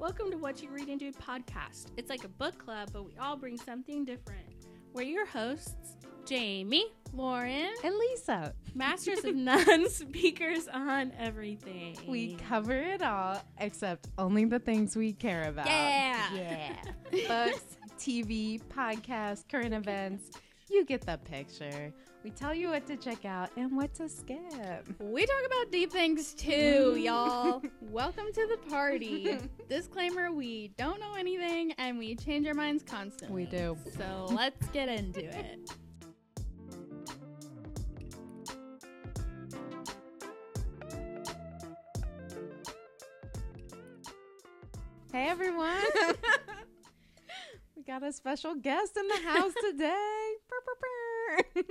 Welcome to What You Read and Do podcast. It's like a book club, but we all bring something different. We're your hosts, Jamie, Lauren, And Lisa, masters of none, speakers on everything. we cover it all except only the things we care about. Yeah. Yeah. Books, TV, podcasts, current events. You get the picture. We tell you what to check out and what to skip. We talk about deep things too, y'all. Welcome to the party. Disclaimer we don't know anything and we change our minds constantly. We do. So let's get into it. Hey everyone. we got a special guest in the house today. Brr, brr, brr.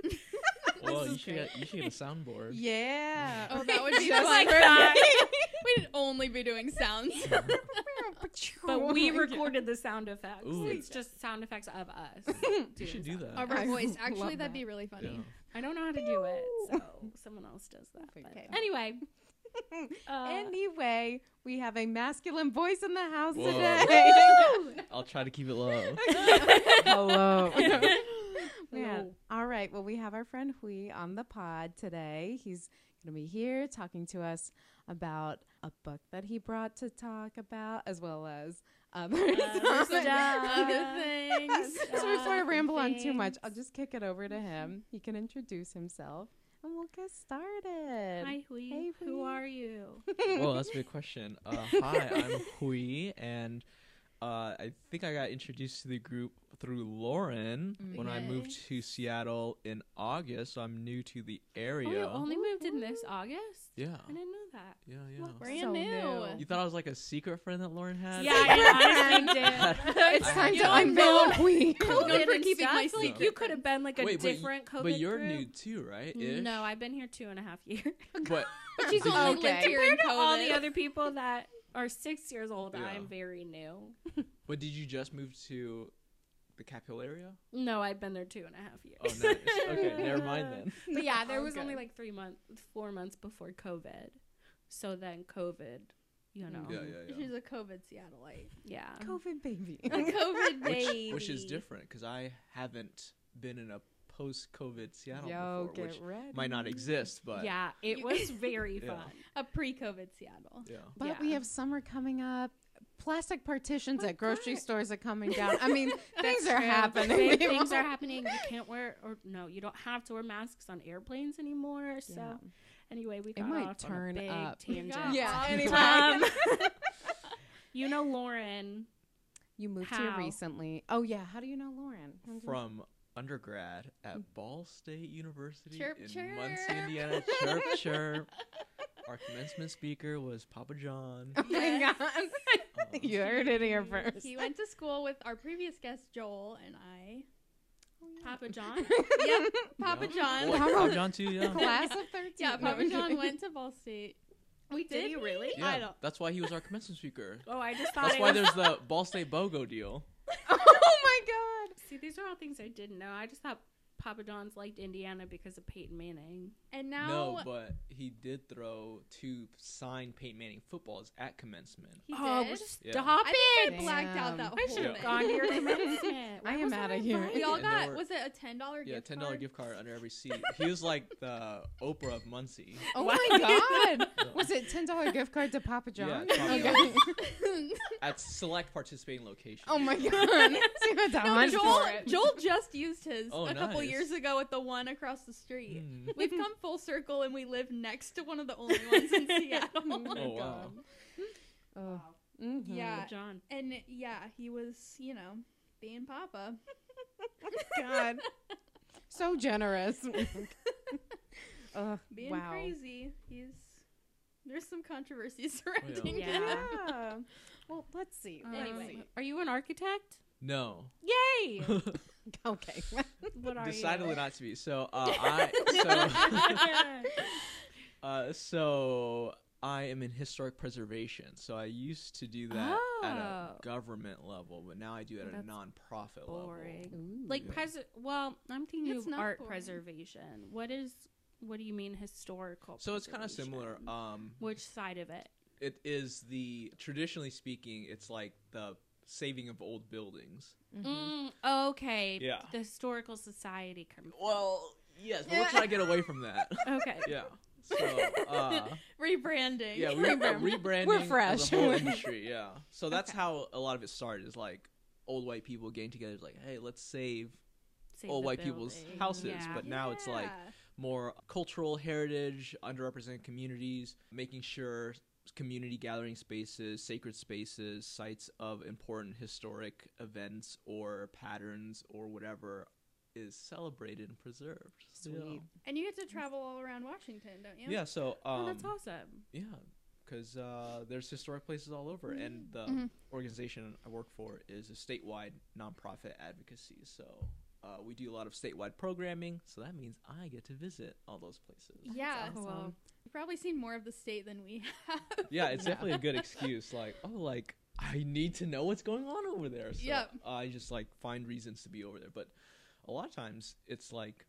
Well, you should get you should get a soundboard. yeah. Oh, that would be Just fun. like that. We'd only be doing sounds. But we recorded the sound effects. Ooh. It's just sound effects of us. You should do that. Of our voice. Actually, that'd that. be really funny. Yeah. I don't know how to do it, so someone else does that. Okay. anyway, uh, anyway, we have a masculine voice in the house Whoa. today. I'll try to keep it low. Hello. Man. All right. Well, we have our friend Hui on the pod today. He's going to be here talking to us about a book that he brought to talk about, as well as other Other stuff. stuff. Other things. so before I Other ramble on too much. I'll just kick it over to him. He can introduce himself, and we'll get started. Hi, Hui. Hey, Who are you? well, that's a big question. Uh, hi, I'm Hui, and uh, I think I got introduced to the group through Lauren when I moved to Seattle in August. So I'm new to the Oh, area. you only moved in this August? yeah, I didn't know that. yeah, yeah. Look, brand So new. new. You thought I was like a secret friend that Lauren had? Yeah, I honestly did. it's time You to don't unveil know. Hui. COVID Known for and keeping stuff, my like secret you could have been like a Wait, but different COVID But you're group. new too, right? Ish? No, I've been here two and a half years. But But she's only you- lived here in Compared to all the other people that are six years old, Yeah. I'm very new. but did you just move to the Capital area? No, I've been there two and a half years. Oh, nice. okay, never mind then. But yeah, there was Okay. only like three months, four months before COVID. So then COVID, you mm. know, Yeah, yeah, yeah. She's a COVID Seattleite. yeah. COVID baby. A COVID which, baby. which is different because I haven't been in a post-COVID Seattle Yo, before, get which ready. might not exist, but yeah, it was very Yeah. fun. A pre-COVID Seattle. yeah. But we have summer coming up. Plastic partitions But at grocery God. stores are coming down. I mean, things are true. happening. Big things are happening. You can't wear, or no, you don't have to wear masks on airplanes anymore. So anyway, we It got might off turn on a big up. tangent. got Yeah, off anyway. Um, you know Lauren. You moved here recently. Oh yeah. How do you know Lauren? How do you- From undergrad at Ball State University Chirp, in Muncie. Indiana. Chirp, chirp. Our commencement speaker was Papa John. Oh my god. Um, you heard it here first. He went to school with our previous guest Joel and I. Papa John. Yep, Papa yeah. John. Well, Papa- Papa John too, yeah. Class of thirteen. Yeah, Papa John went to Ball State. We Did he really? Yeah, I don't. that's why he was our commencement speaker. Oh, I just thought That's why was- there's the Ball State BOGO deal. My god. See, these are all things I didn't know. I just thought Papa John's liked Indiana because of Peyton Manning. And now No, but he did throw two signed Peyton Manning footballs at commencement. he oh, did. Yeah. stop I it! think I blacked out that Damn. I whole should have thing. gone to your commencement. I Why am was I outta here. We all And there got were- was it a ten dollar Yeah, gift ten dollar card? gift card under every seat. He was like the Oprah of Muncie. Oh my god. Yeah. Was it ten dollar gift card to Papa John? Yeah, Papa okay. At select participating locations. oh my god. See what's no, much Joel, for it. Joel just used his Oh, a couple nice. Years ago at the one across the street. Hmm. We've come full circle and we live next to one of the only ones in Seattle. Oh wow. Oh. Mhm. Yeah. John. And yeah, he was, you know, being Papa. God. So generous. Ugh, Being wow. crazy. He's there's some controversy yeah. surrounding Yeah. him. Yeah. Well, let's see. Um, Anyway. see. are you an architect? No. Yay! Okay. what are Decidedly you? not to be. So uh, I so uh, so I am in historic preservation. So I used to do that at a Oh. government level, but now I do it at That's a nonprofit boring. Ooh. like Yeah. pres. Well, I'm thinking It's of not art boring. preservation. What is? What do you mean historical? level. So it's kind of similar. Um, Which side of it? it is the traditionally speaking, it's like the saving of old buildings. Mm, okay. Yeah. The historical society comes. Well, yes, but we're trying to get away from that. Okay. Yeah. So, uh, Rebranding. yeah, we're rebranding We're fresh. the whole industry. Yeah. So that's how a lot of it started. Is like old white people getting together, like, hey, let's save Save old white people's houses. Yeah. But now it's like more cultural heritage, underrepresented communities, making sure community gathering spaces, sacred spaces, sites of important historic events or patterns or whatever is celebrated and preserved. Sweet. Yeah. And you get to travel all around Washington, don't you? Yeah, so um, oh, that's awesome. yeah, because uh, there's historic places all over, and the Mhm. organization I work for is a statewide nonprofit advocacy. So uh, we do a lot of statewide programming. So that means I get to visit all those places. Yeah. awesome. Well, You've probably seen more of the state than we have. Yeah, it's Yeah. definitely a good excuse. Like, oh, like I need to know what's going on over there. So Yep. I just like find reasons to be over there. But a lot of times it's like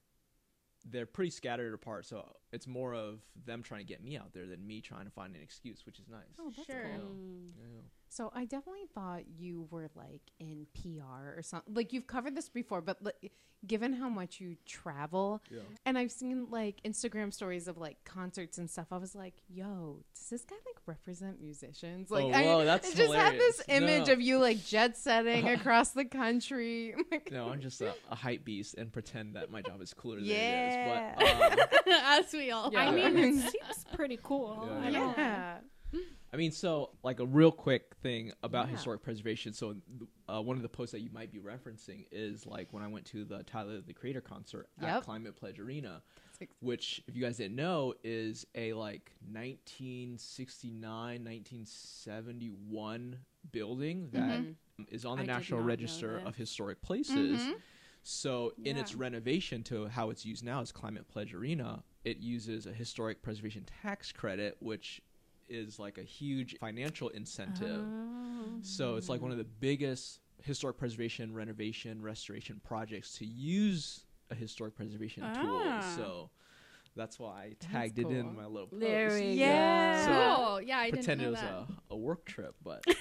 they're pretty scattered apart. So it's more of them trying to get me out there than me trying to find an excuse, which is nice. Oh, that's Sure. cool. mm, Yeah. So I definitely thought you were like in PR or something. Like you've covered this before, but like, given how much you travel, Yeah. and I've seen like Instagram stories of like concerts and stuff, I was like, "Yo, does this guy like represent musicians?" Like, oh, I whoa, that's I just have this image No. of you like jet setting across the country. No, I'm just a, a hype beast and pretend that my job is cooler than Yeah. it is. But um, As we all Yeah. I mean, it seems pretty cool. Yeah, I yeah. don't- yeah. I mean, so like a real quick thing about Yeah. historic preservation. So uh, one of the posts that you might be referencing is like when I went to the Tyler the Creator concert Yep. at Climate Pledge Arena, That's ex- which, if you guys didn't know, is a like 1969, 1971 building that is on the I National Register of. Historic Places. Mhm. So, in its renovation to how it's used now as Climate Pledge Arena, it uses a historic preservation tax credit, which is like a huge financial incentive. Oh. So, it's like one of the biggest historic preservation, renovation, restoration projects to use a historic preservation Ah. tool. So, that's why I tagged it in my little post. There we Yeah. go. Cool. Yeah, I Pretend didn't it was that. a, a work trip, but it's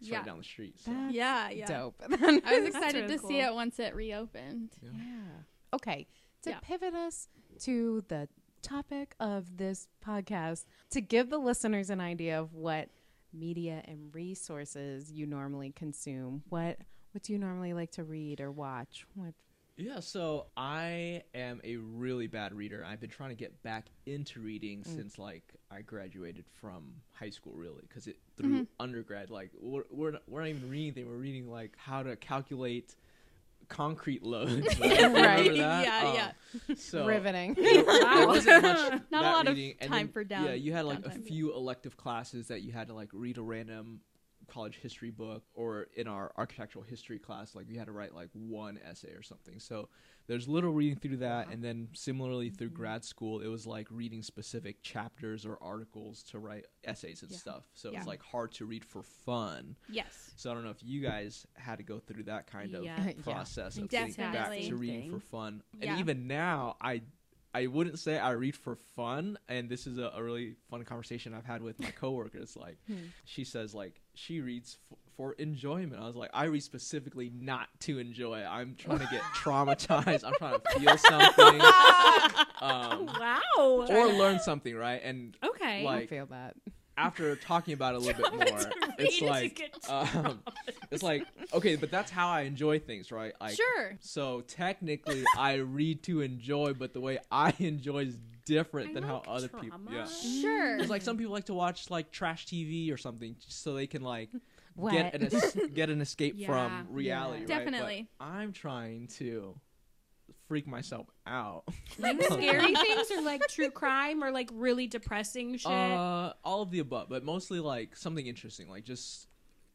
Yeah. right down the street. So. Yeah, yeah. dope. I was excited really to see it once it reopened. Yeah. Yeah. Okay. To Yeah. pivot us to the topic of this podcast, to give the listeners an idea of what media and resources you normally consume, what what do you normally like to read or watch? What Yeah, so I am a really bad reader. I've been trying to get back into reading mm. since like I graduated from high school, really, because it through mm-hmm. undergrad, like we're we're not, we're not even reading anything. We're reading like how to calculate concrete loads. Right? Remember Right. that? Yeah, Um, So riveting. there wasn't much Not a that lot of reading, and time then, for down- Yeah, you had like a few elective classes that you had to like read a random college history book, or in our architectural history class, like we had to write like one essay or something. So there's little reading through that, uh-huh. and then similarly through mm-hmm. grad school, it was like reading specific chapters or articles to write essays and Yeah. stuff. So Yeah. it's like hard to read for fun. Yes. So I don't know if you guys had to go through that kind of Yeah. Yeah. process of getting back to reading for fun. Yeah. And even now, I I wouldn't say I read for fun. And this is a, a really fun conversation I've had with my coworkers. Like, she says like she reads f- for enjoyment. I was like, I read specifically not to enjoy. I'm trying to get traumatized. I'm trying to feel something. Um, wow. or learn something, right? And okay. I feel that. After talking about it a little bit more, it's like um, it's like okay, but that's how I enjoy things, right? Like, sure. So technically, I read to enjoy, but the way I enjoy is different I than like how other people. Yeah, Sure. it's like some people like to watch like trash TV or something, just so they can like What? get an es- get an escape Yeah. from reality. Yeah. right? But Definitely. I'm trying to freak myself out. like scary things or like true crime or like really depressing shit. Uh, all of the above, but mostly like something interesting. Like just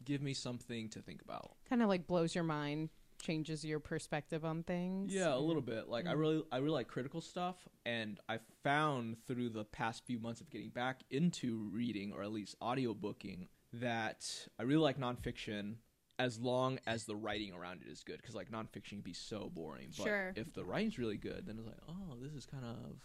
give me something to think about. kind of like blows your mind, changes your perspective on things. Yeah, a little bit. Like I really, I really like critical stuff, and I found through the past few months of getting back into reading, or at least audiobooking, that I really like nonfiction as long as the writing around it is good. Because like nonfiction can be so boring, but Sure. if the writing's really good, then it's like, oh, this is kind of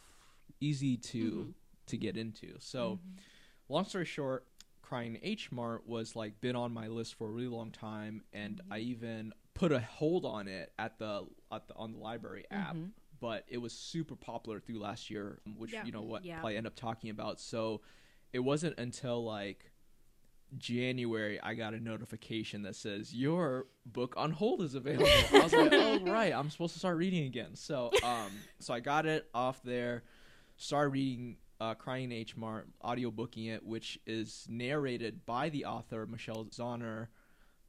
easy to mm-hmm. to get into. So, mm-hmm. long story short. Crying H Mart was like been on my list for a really long time, and mm-hmm. I even put a hold on it at the, at the on the library app. But it was super popular through last year, which Yeah. you know what Yeah. probably end up talking about. So it wasn't until like January I got a notification that says your book on hold is available. I was like, oh right, I'm supposed to start reading again. So um, so I got it off there, started reading uh, Crying H Mart, audiobooking it, which is narrated by the author Michelle Zauner,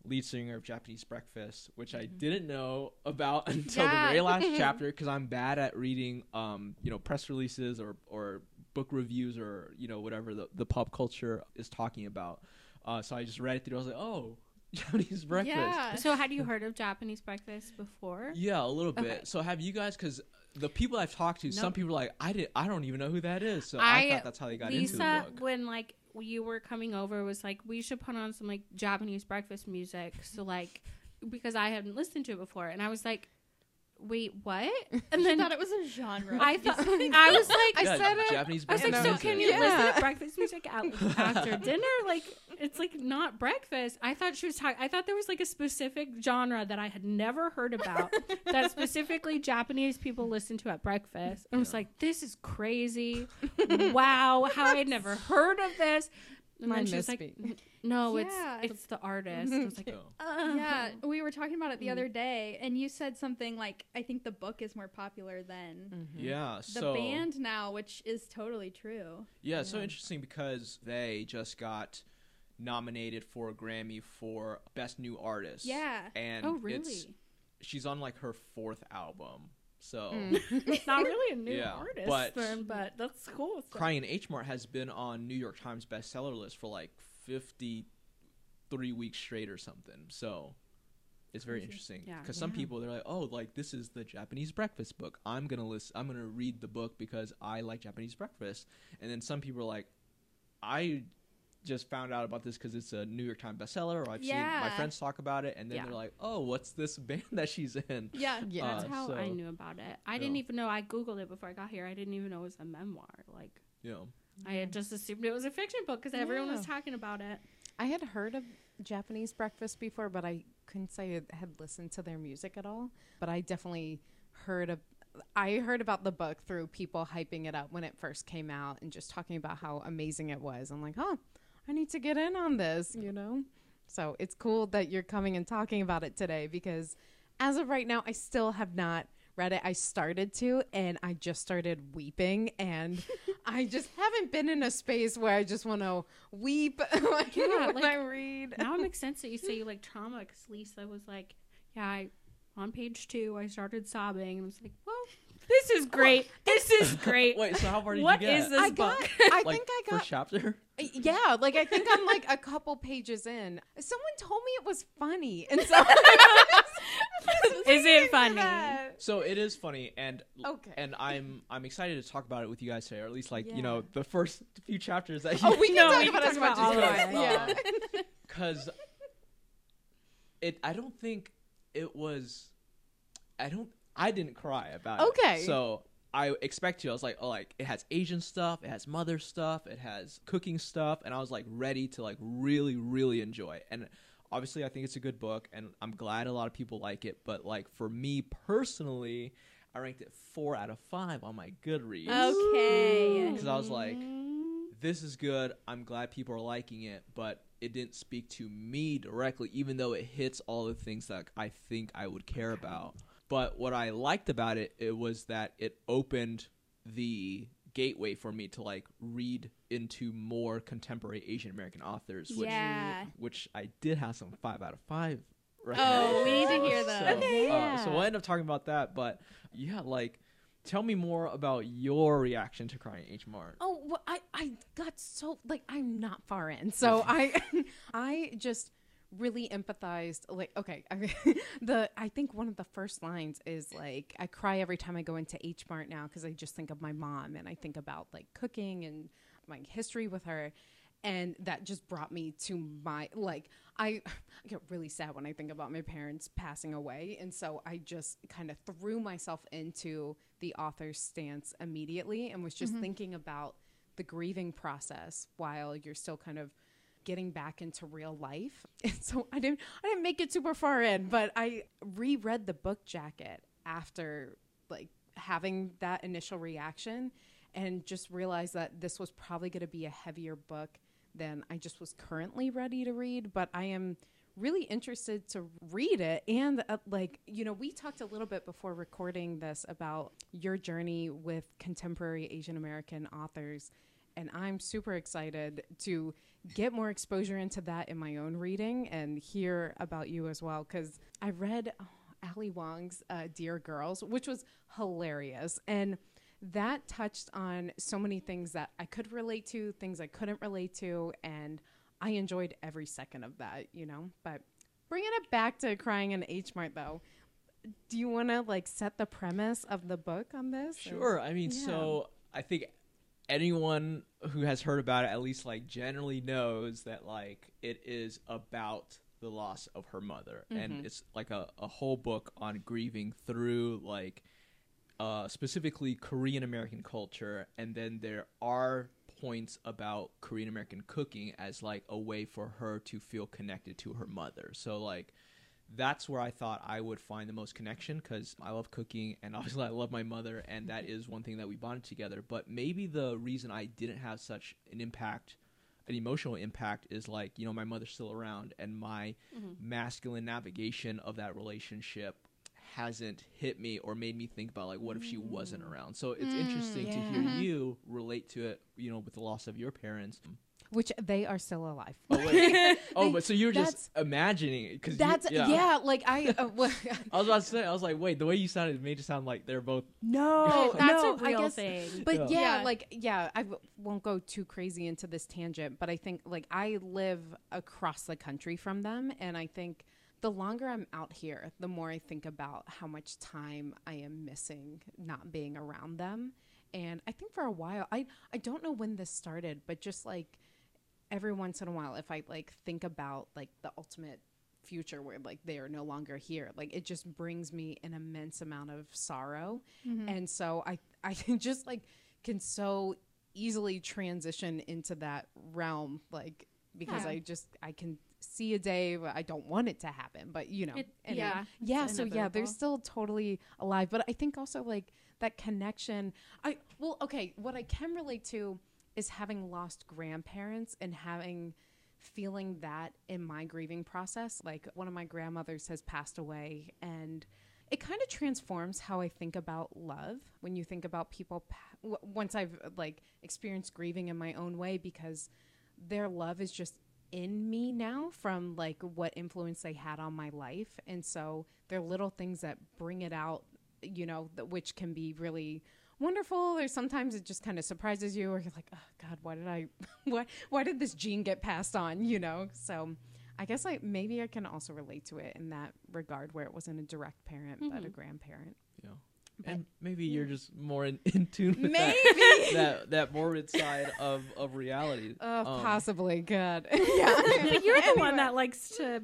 lead singer of Japanese Breakfast, which I didn't know about until Yeah. the very last chapter because I'm bad at reading, um, you know, press releases or or book reviews or you know whatever the, the pop culture is talking about. Uh, so I just read it through. I was like, oh, Japanese Breakfast. Yeah. So, had you heard of Japanese breakfast before? Yeah, a little bit. Okay. So have you guys? Because the people I've talked to, some people are like, I did, I don't even know who that is. So I, I- thought that's how they got into it. Lisa, the book. when like you were coming over, was like, we should put on some like Japanese breakfast music. So like, because I hadn't listened to it before, and I was like, wait, what? And I then thought it was a genre. I thought I was like, I said it. Japanese I was like, so music. can you Yeah. listen to breakfast music at, after dinner? Like, it's like not breakfast. I thought she was talking. I thought there was like a specific genre that I had never heard about that specifically Japanese people listen to at breakfast. And I was Yeah. like, this is crazy. wow, how I had never heard of this. And My then she was like, no, Yeah. it's it's the artist. I was like, So, uh, yeah, we were talking about it the Mm. other day, and you said something like, "I think the book is more popular than Mhm. yeah. the So band now," which is totally true. yeah, it's so interesting because they just got nominated for a Grammy for Best New Artist. Yeah. And Oh, It's, really? she's on like her fourth album. So Mm. It's not really a new Yeah, artist, but- then, but that's cool. So- Crying H Mart has been on New York Times bestseller list for like 53 weeks straight or something. So it's very interesting Yeah. because some Yeah. people they're like, "Oh, like this is the Japanese breakfast book. I'm to list I'm going to read the book because I like Japanese breakfast." And then some people are like, "I just found out about this because it's a New York Times bestseller, or I've seen my friends talk about it, and then Yeah. they're like, "Oh, what's this band that she's in?" Yeah. Yeah. That's Uh, how I knew about it. I didn't even know. I googled it before I got here. I didn't even know it was a memoir. Like yeah, I had just assumed it was a fiction book because everyone was talking about it. I had heard of Japanese breakfast before, but I couldn't say I had listened to their music at all. But I definitely heard of. I heard about the book through people hyping it up when it first came out and just talking about how amazing it was. I'm like, oh, I need to get in on this, you know? So it's cool that you're coming and talking about it today because as of right now, I still have not read it. I started to and I just started weeping and I just haven't been in a space where I just want to weep like, Yeah, when like, I read. Now it makes sense that you say you like trauma because Lisa was like, "Yeah, I on page two I started sobbing and I was like, this is great. This is great. wait. So how far did What you get? is this I book? got, I like think I got, first chapter. yeah, like I think I'm like a couple pages in. Someone told me it was funny, and so Is it funny? So it is funny, and Okay. and I'm I'm excited to talk about it with you guys today, or at least like you know the first few chapters that oh, you. Oh, we can No, talk we about can as talk much about as all you of want. it. Yeah. because it I don't think it was I don't I didn't cry about it. Okay. So I expect to. I was like, oh, like it has Asian stuff, it has mother stuff, it has cooking stuff, and I was like ready to like really, really enjoy. it. And obviously, I think it's a good book, and I'm glad a lot of people like it. But like for me personally, I ranked it four out of five on my Goodreads Okay. because I was like, this is good. I'm glad people are liking it, but it didn't speak to me directly, even though it hits all the things that I think I would care about. But what I liked about it, it was that it opened the gateway for me to like read into more contemporary Asian American authors, which Yeah. which I did have some five out of five. right Oh, we need to hear So, those. Okay. uh, so we'll end up talking about that. But yeah, like, tell me more about your reaction to Crying H Mart. Oh, well, I I got so like I'm not far in, so I I just really empathized. Like, okay, I, the I think one of the first lines is like I cry every time I go into H Mart now because I just think of my mom and I think about like cooking and my history with her. And that just brought me to my like I, I get really sad when I think about my parents passing away, and so I just kind of threw myself into the author's stance immediately and was just mm-hmm. thinking about the grieving process while you're still kind of getting back into real life. And so I didn't I didn't make it super far in, but I reread the book jacket after like having that initial reaction and just realized that this was probably going to be a heavier book than I just was currently ready to read, but I am really interested to read it and uh, like you know we talked a little bit before recording this about your journey with contemporary asian american authors and i'm super excited to get more exposure into that in my own reading and hear about you as well because i read oh, ali wong's uh, dear girls which was hilarious and that touched on so many things that i could relate to things i couldn't relate to and I enjoyed every second of that, you know. But bringing it back to crying in H Mart, though, do you want to like set the premise of the book on this? or- Sure. I mean, Yeah. so I think anyone who has heard about it at least like generally knows that like it is about the loss of her mother. And it's like a, a whole book on grieving through like uh, specifically Korean American culture, and then there are points about Korean American cooking as like a way for her to feel connected to her mother. So like that's where I thought I would find the most connection because I love cooking and obviously I love my mother, and that is one thing that we bonded together. But maybe the reason I didn't have such an impact, an emotional impact, is like, you know, my mother's still around, and my mm-hmm. masculine navigation of that relationship hasn't hit me or made me think about like what if she wasn't mm. around. So it's mm, interesting to hear you relate to it you know with the loss of your parents which they are still alive. oh wait oh but so you were That's- just imagining it because That's yeah. like I uh, well, I was about to say, I was like, wait, the way you sounded it made it sound like they're both. no, That's no, a I real guess- thing. But Yeah. yeah. Yeah. like yeah, I w- won't go too crazy into this tangent, but I think like I live across the country from them, and I think the longer I'm out here, the more I think about how much time I am missing not being around them. And I think for a while, I I don't know when this started, but just like every once in a while, if I like think about like the ultimate future where like they are no longer here like it just brings me an immense amount of sorrow mm-hmm. and so i i can just like can so easily transition into that realm like because Yeah. i just i can see a day where i don't want it to happen but you know It- anyway. yeah, yeah so yeah they're still totally alive but i think also like that connection i well okay what i can relate to is having lost grandparents and having feeling that in my grieving process like one of my grandmothers has passed away and it kind of transforms how i think about love. When you think about people pa- once i've like experienced grieving in my own way because their love is just in me now from like what influence they had on my life. And so they're little things that bring it out you know which can be really wonderful or sometimes it just kind of surprises you or you're like oh god why did i why why did this gene get passed on you know so i guess like maybe i can also relate to it in that regard where it wasn't a direct parent but a grandparent You know, But- and maybe you're just more in, in tune with maybe that, that that morbid side of of reality. oh Um, possibly good yeah but you're the one that likes to.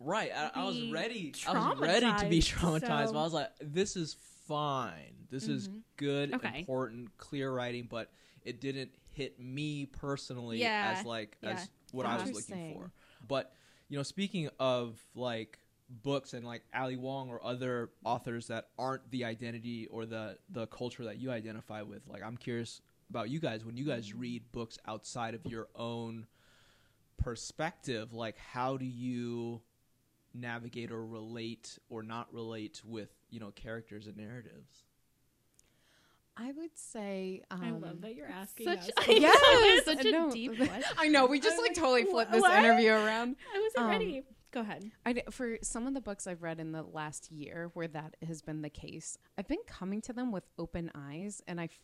Right. I, I was ready. I was ready to be traumatized, traumatized. so- But I was like, this is fine. This is mm-hmm. good, Okay. important, clear writing, but it didn't hit me personally Yeah. as like Yeah. as what I was looking for. But you know, speaking of like books and like Ali Wong or other authors that aren't the identity or the the culture that you identify with, like I'm curious about you guys when you guys mm-hmm. read books outside of your own perspective, like how do you navigate or relate or not relate with, you know, characters and narratives? I would say um, I love that you're asking Such, us. Yes, such no. a deep question. I know we just I'm like like, totally flipped this what? interview around. I wasn't Um, ready. Go ahead. I d- for some of the books I've read in the last year where that has been the case, I've been coming to them with open eyes, and I f-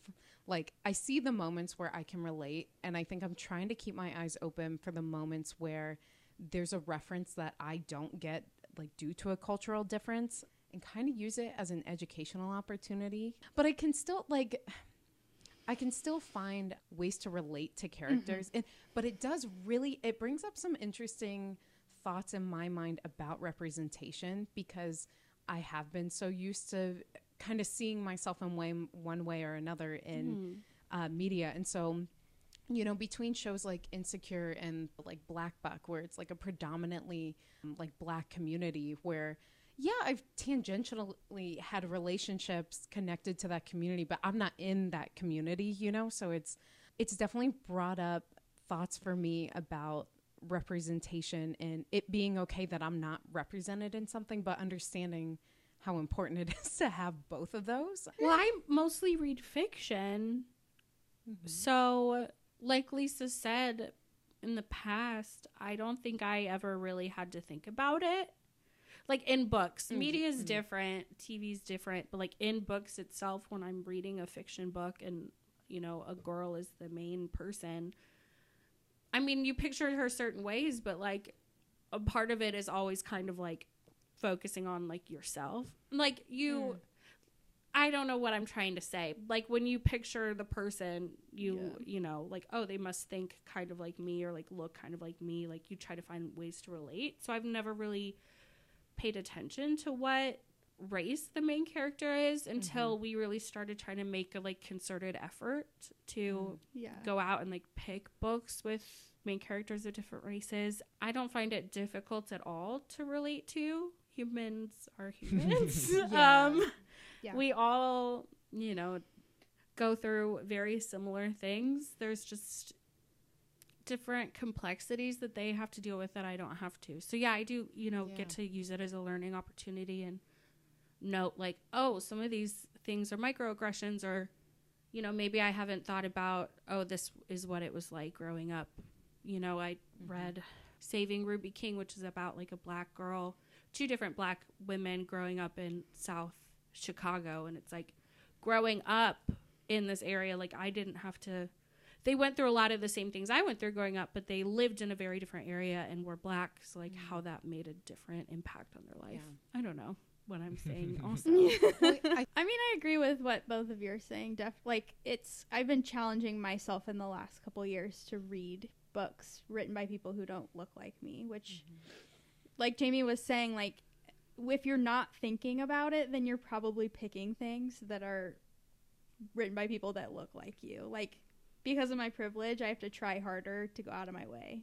like I see the moments where I can relate, and I think I'm trying to keep my eyes open for the moments where there's a reference that I don't get, like due to a cultural difference, and kind of use it as an educational opportunity. But I can still like. I can still find ways to relate to characters, and, but it does really it brings up some interesting thoughts in my mind about representation because I have been so used to kind of seeing myself in way, one way or another in uh, media, and so you know, between shows like Insecure and like Black Buck, where it's like a predominantly um, like black community, where yeah, I've tangentially had relationships connected to that community, but I'm not in that community, you know. So it's it's definitely brought up thoughts for me about representation and it being okay that I'm not represented in something, but understanding how important it is to have both of those. Well, I mostly read fiction. Mm-hmm. So, like Lisa said in the past, I don't think I ever really had to think about it. Like in books, Mhm. media is Mhm. different, TV is different, but like in books itself, when I'm reading a fiction book and, you know, a girl is the main person, I mean, you picture her certain ways, but like a part of it is always kind of like focusing on like yourself. Like you Mm. I don't know what I'm trying to say. Like when you picture the person, you Yeah. you know, like oh, they must think kind of like me or like look kind of like me. Like you try to find ways to relate. So I've never really paid attention to what race the main character is until we really started trying to make a like concerted effort to Yeah. go out and like pick books with main characters of different races. I don't find it difficult at all to relate to. Humans are humans. Yeah. Um Yeah. we all, you know, go through very similar things. There's just different complexities that they have to deal with that I don't have to. So yeah, I do, you know, Yeah. get to use it as a learning opportunity and note like, oh, some of these things are microaggressions or you know, maybe I haven't thought about, oh, this is what it was like growing up. You know, I mm-hmm. read Saving Ruby King, which is about like a black girl, two different black women growing up in South Chicago. And it's like growing up in this area, like I didn't have to, they went through a lot of the same things I went through growing up, but they lived in a very different area and were black. So, like, mm. how that made a different impact on their life. I don't know what I'm saying also. Well, I, I mean, I agree with what both of you are saying. Def, like it's I've been challenging myself in the last couple years to read books written by people who don't look like me, which, mm-hmm. like Jamie was saying, like if you're not thinking about it, then you're probably picking things that are written by people that look like you. Like because of my privilege, I have to try harder to go out of my way.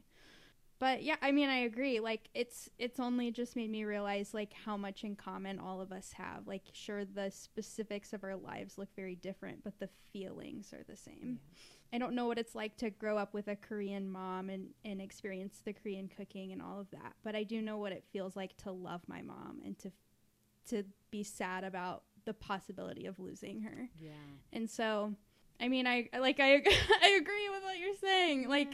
But yeah, I mean, I agree. Like it's it's only just made me realize like how much in common all of us have. Like sure the specifics of our lives look very different, but the feelings are the same. I don't know what it's like to grow up with a Korean mom and and experience the Korean cooking and all of that, but I do know what it feels like to love my mom and to to be sad about the possibility of losing her. yeah. And so I mean, I like I I agree with what you're saying. Like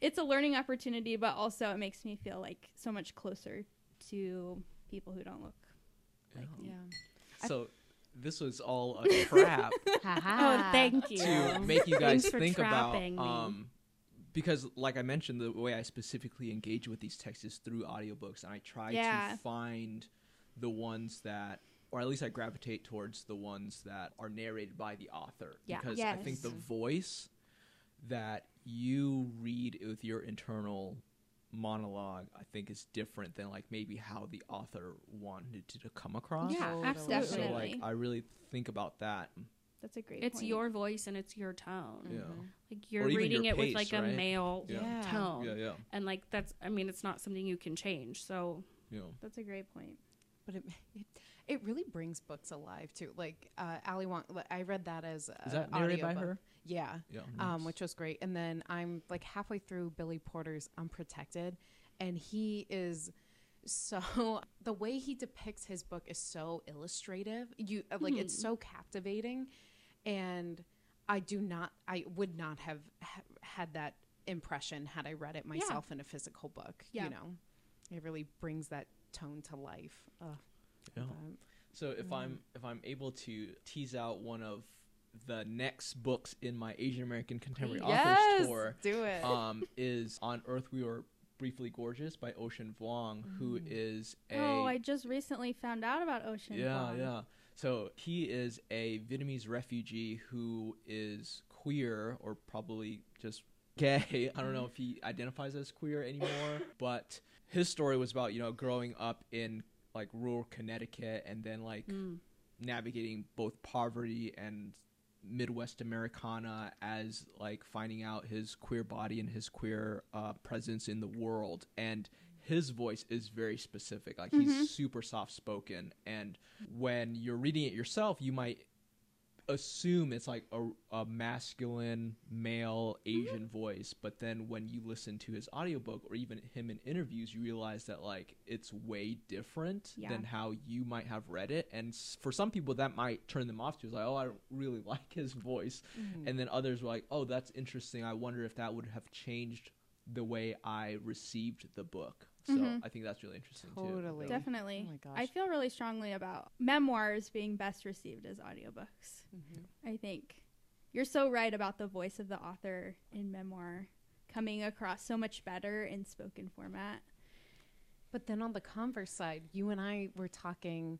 it's a learning opportunity, but also it makes me feel like so much closer to people who don't look like me. yeah. So this was all a trap oh, thank you. to make you guys think about um because like I mentioned the way I specifically engage with these texts is through audiobooks and I try Yeah. to find the ones that or at least I gravitate towards the ones that are narrated by the author Yeah. because I think the voice that you read with your internal monologue I think is different than like maybe how the author wanted to, to come across. Yeah, Totally. absolutely. So like I really think about that. That's a great. it's point. your voice and it's your tone. Yeah. Mm-hmm. Like you're reading your it with pace, like a male Yeah. Yeah. tone. Yeah, yeah. And like that's I mean it's not something you can change. So You know. That's a great point. but it, it it really brings books alive too. Like uh, Ali Wong, I read that as Is that narrated by her? Yeah, Yeah. um, which was great. And then I'm like halfway through Billy Porter's Unprotected, and he is so the way he depicts his book is so illustrative. You uh, like it's so captivating, and I do not, I would not have ha- had that impression had I read it myself in a physical book. Yeah. You know, it really brings that tone to life. Ugh, Yeah. but- um, So if I'm mm. if I'm able to tease out one of the next books in my Asian American Contemporary Authors tour, do it. um, is On Earth We Were Briefly Gorgeous by Ocean Vuong, who mm. is a oh, I just recently found out about Ocean. yeah Vuong. yeah. So he is a Vietnamese refugee who is queer or probably just gay. I don't know if he identifies as queer anymore, but his story was about you know growing up in like rural Connecticut and then like mm, navigating both poverty and Midwest Americana as like finding out his queer body and his queer uh, presence in the world. And his voice is very specific. Like he's super soft spoken. And when you're reading it yourself, you might assume it's like a, a masculine male mm-hmm. asian voice but then when you listen to his audiobook or even him in interviews you realize that like it's way different Yeah. than how you might have read it. And s- for some people that might turn them off to it's like oh i don't really like his voice. Mm-hmm. And then others were like oh that's interesting. I wonder if that would have changed the way i received the book so Mhm. i think that's really interesting too Totally. Definitely. Oh my gosh. I feel really strongly about memoirs being best received as audiobooks. Mm-hmm. I think you're so right about the voice of the author in memoir coming across so much better in spoken format. But then on the converse side, you and I were talking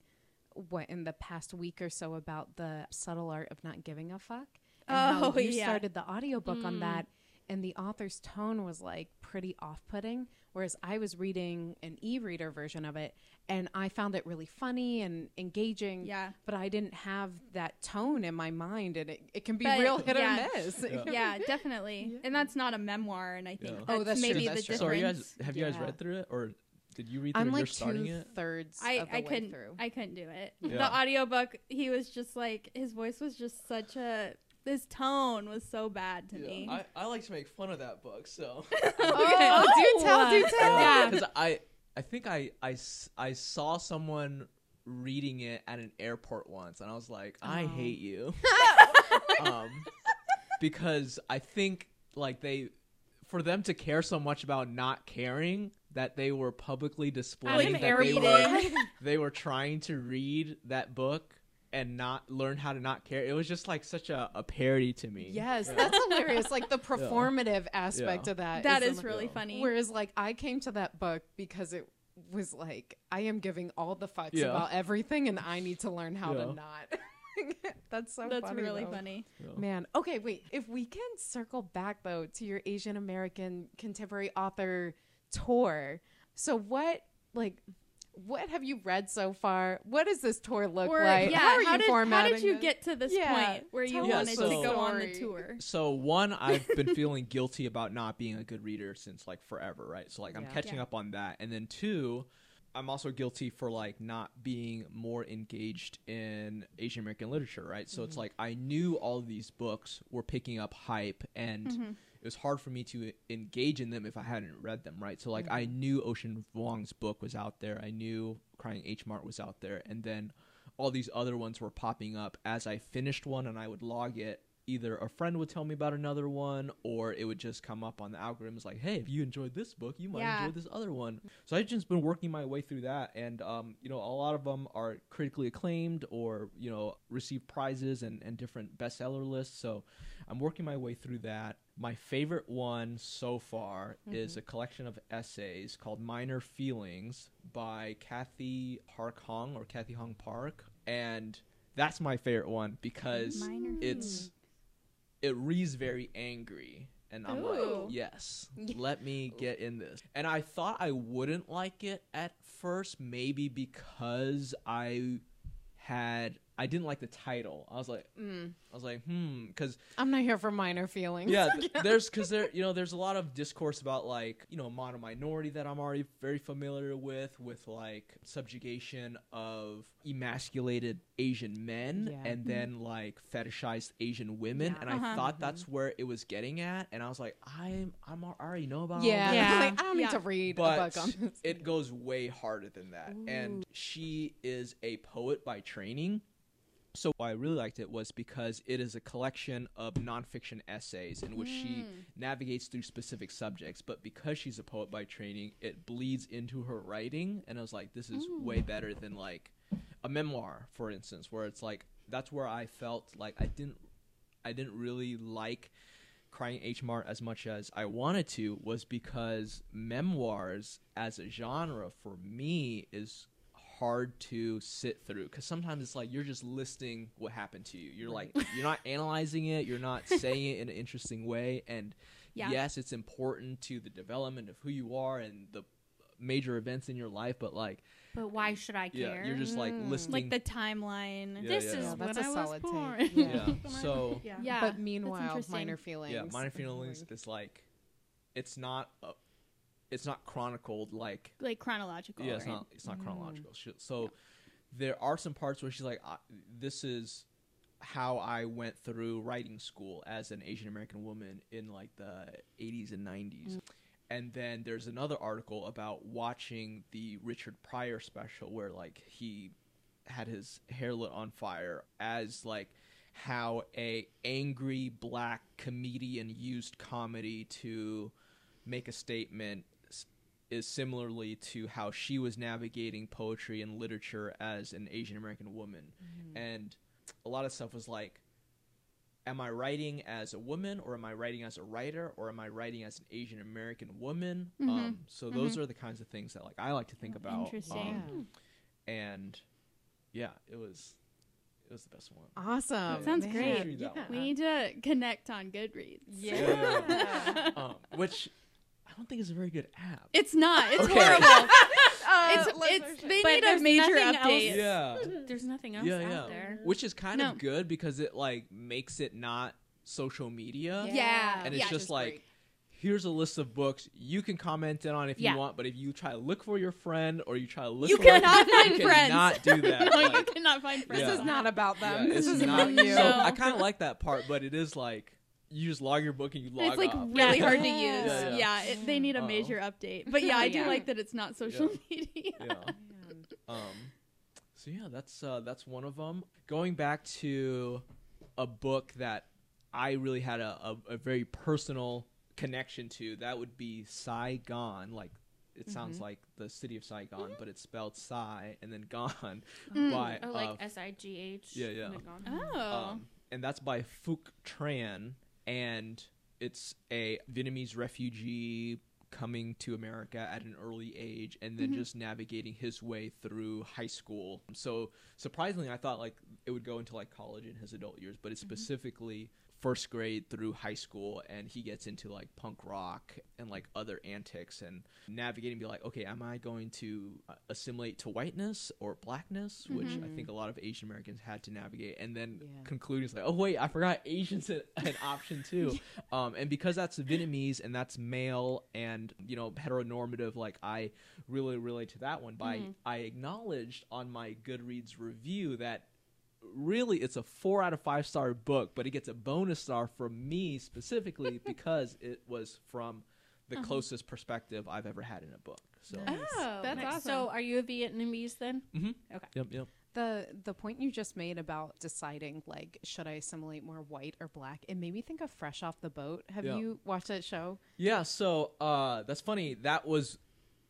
what in the past week or so about the subtle art of not giving a fuck. And how Oh, you yeah. started the audiobook on Mm. that and the author's tone was like pretty off-putting whereas I was reading an e-reader version of it and I found it really funny and engaging Yeah. but I didn't have that tone in my mind and it, it can be But, real hit yeah. or miss. Yeah. Yeah, definitely. Yeah. And that's not a memoir and I think Yeah. that's, Oh, that's true, maybe that's the true. difference. so are you guys have you guys Yeah. read through it or did you read through I'm like you're starting two it thirds I, of the I way couldn't through. I couldn't do it. Yeah. The audiobook, he was just like his voice was just such a his tone was so bad to me. I, I like to make fun of that book, so Oh, do tell, do tell. Yeah. because I I think I, I s- I saw someone reading it at an airport once, and I was like, I Oh. hate you, um, because I think like they for them to care so much about not caring that they were publicly displaying that they were they were trying to read that book and not learn how to not care. It was just like such a, a parody to me. Yes, that's hilarious. Like the performative aspect Yeah. of that. that is is really funny. Whereas, like, I came to that book because it was like I am giving all the fucks Yeah. about everything, and I need to learn how Yeah. to not. that's so. That's funny, really though. funny. Yeah. Man, okay, wait. If we can circle back though to your Asian American contemporary author tour, so what like what have you read so far? What does this tour look Or like? yeah, how are you did, how did you this? get to this Yeah, point where you tell wanted the to go on the tour? So one, I've been feeling guilty about not being a good reader since like forever, right? So like I'm Yeah. catching Yeah. up on that, and then two, I'm also guilty for like not being more engaged in Asian American literature, right? So it's like I knew all of these books were picking up hype, and Mm-hmm. It was hard for me to engage in them if I hadn't read them, right? So like I knew Ocean Vuong's book was out there, I knew Crying H Mart was out there, and then all these other ones were popping up as I finished one and I would log it. Either a friend would tell me about another one, or it would just come up on the algorithms like, "Hey, if you enjoyed this book, you might Yeah. enjoy this other one." So I've just been working my way through that, and um, you know, a lot of them are critically acclaimed or you know receive prizes and and different bestseller lists. So I'm working my way through that. My favorite one so far is mm-hmm. a collection of essays called Minor Feelings by Cathy Park Hong or Cathy Hong Park. And that's my favorite one because Minor it's it reads very angry. And I'm Ooh. like, yes, let me get in this. And I thought I wouldn't like it at first, maybe because I had I didn't like the title. I was like, Mm. I was like, hmm, because I'm not here for minor feelings. yeah, th- there's because there, you know, there's a lot of discourse about like, you know, model minority that I'm already very familiar with, with like subjugation of emasculated Asian men Yeah. and then like fetishized Asian women, Yeah. and I Uh-huh. thought that's where it was getting at, and I was like, I'm, I'm, I already know about all yeah. Yeah. Like, I don't need to read But a book on this. it goes way harder than that. And she is a poet by training. So why I really liked it was because it is a collection of nonfiction essays in which she hmm. navigates through specific subjects. But because she's a poet by training, it bleeds into her writing. And I was like, this is way hmm. better than like a memoir, for instance, where it's like that's where I felt like I didn't I didn't really like crying H Mart as much as I wanted to was because memoirs as a genre for me is hard to sit through because sometimes it's like you're just listing what happened to you you're like you're not analyzing it you're not saying it in an interesting way and Yeah. yes it's important to the development of who you are and the major events in your life, but like But why should I yeah, care? you're just like Mm. listing. like the timeline. Yeah, this yeah. is Yeah, when that's a I was solid take. born. Yeah. yeah. So yeah. Yeah, but meanwhile, minor feelings. yeah, minor feelings is like it's not uh, it's not chronicled like like chronological. yeah, it's right? not it's not Mm. chronological. Sh- So there are some parts where she's like, "This is how I went through writing school as an Asian American woman in like the 80s and 90s." And then there's another article about watching the Richard Pryor special where like he had his hair lit on fire as like how a angry black comedian used comedy to make a statement s- is similarly to how she was navigating poetry and literature as an Asian American woman. And a lot of stuff was like, am I writing as a woman or am I writing as a writer or am I writing as an Asian American woman? Mhm. Um, so those are the kinds of things that like I like to think about. Interesting. um, and yeah, it was it was the best one. Awesome. Sounds great. Yeah. We need to connect on Goodreads. Yeah. um, which I don't think it's a very good app. It's not. It's Okay. horrible. Uh, it's it's they But need a there's major nothing update. else. yeah. There's nothing else Yeah, out yeah. there. Which is kind No. of good because it like makes it not social media. Yeah. And it's Yeah. just like here's a list of books you can comment it on if Yeah. you want, but if you try to look for your friend or you try to look You for cannot you find friends. cannot do that. no, you Like, cannot find friends. This Yeah. is not about yeah, them. this it's is not, about you. So I kind of like that part, but it is like you just log your book and you log it's like off. really hard to use. Yeah, Yeah, yeah. it, they need a Uh-oh. major update. But yeah, I do Yeah. like that it's not social media. yeah. Um, so yeah, that's uh, that's one of them. Going back to a book that I really had a, a, a very personal connection to, that would be Saigon. Like it sounds like the city of Saigon, but it's spelled Sigh and then Gone Mm. by Oh, like uh, S I G H. Yeah, yeah. Oh. um, and that's by Phuc Tran, and it's a Vietnamese refugee coming to America at an early age and then mm-hmm. just navigating his way through high school. So surprisingly, I thought like it would go into like college in his adult years, but it's mm-hmm. specifically first grade through high school and he gets into like punk rock and like other antics and navigating be like okay am i going to uh, assimilate to whiteness or blackness? Which i think a lot of asian americans had to navigate and then Yeah. concluding is like oh wait i forgot asians an, an option too. Um, and because that's vietnamese and that's male and you know heteronormative like i really relate to that one by i acknowledged on my goodreads review that really it's a four out of five star book, but it gets a bonus star from me specifically because it was from the closest perspective I've ever had in a book. So Nice. Oh, that's Nice. awesome. So, are you a Vietnamese then? Mhm. Okay. yep, yep. The the point you just made about deciding like should I assimilate more white or black, it made me think of Fresh Off the Boat. Have Yeah. you watched that show? Yeah, so uh, that's funny. That was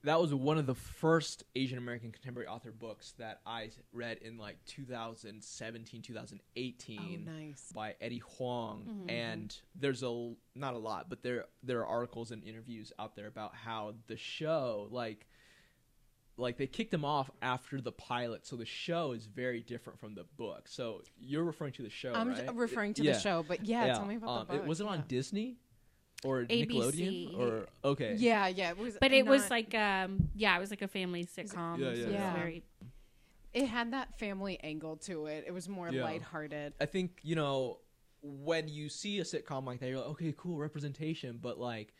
that was one of the first Asian American contemporary author books that I read in like 2017, 2018. Oh, nice. by Eddie Huang, and there's a not a lot, but there there are articles and interviews out there about how the show like like they kicked him off after the pilot, so the show is very different from the book. So you're referring to the show, I'm right? referring to Yeah. the show, but yeah, tell me about um, the book. It was it on yeah. Disney or ABC. Nickelodeon or okay. Yeah, yeah, it was. But it was not- like, um, yeah, it was like a family sitcom. Yeah, so yeah, it was. Very, it had that family angle to it. It was more Yeah. lighthearted. I think you know when you see a sitcom like that, you're like, okay, cool representation, but like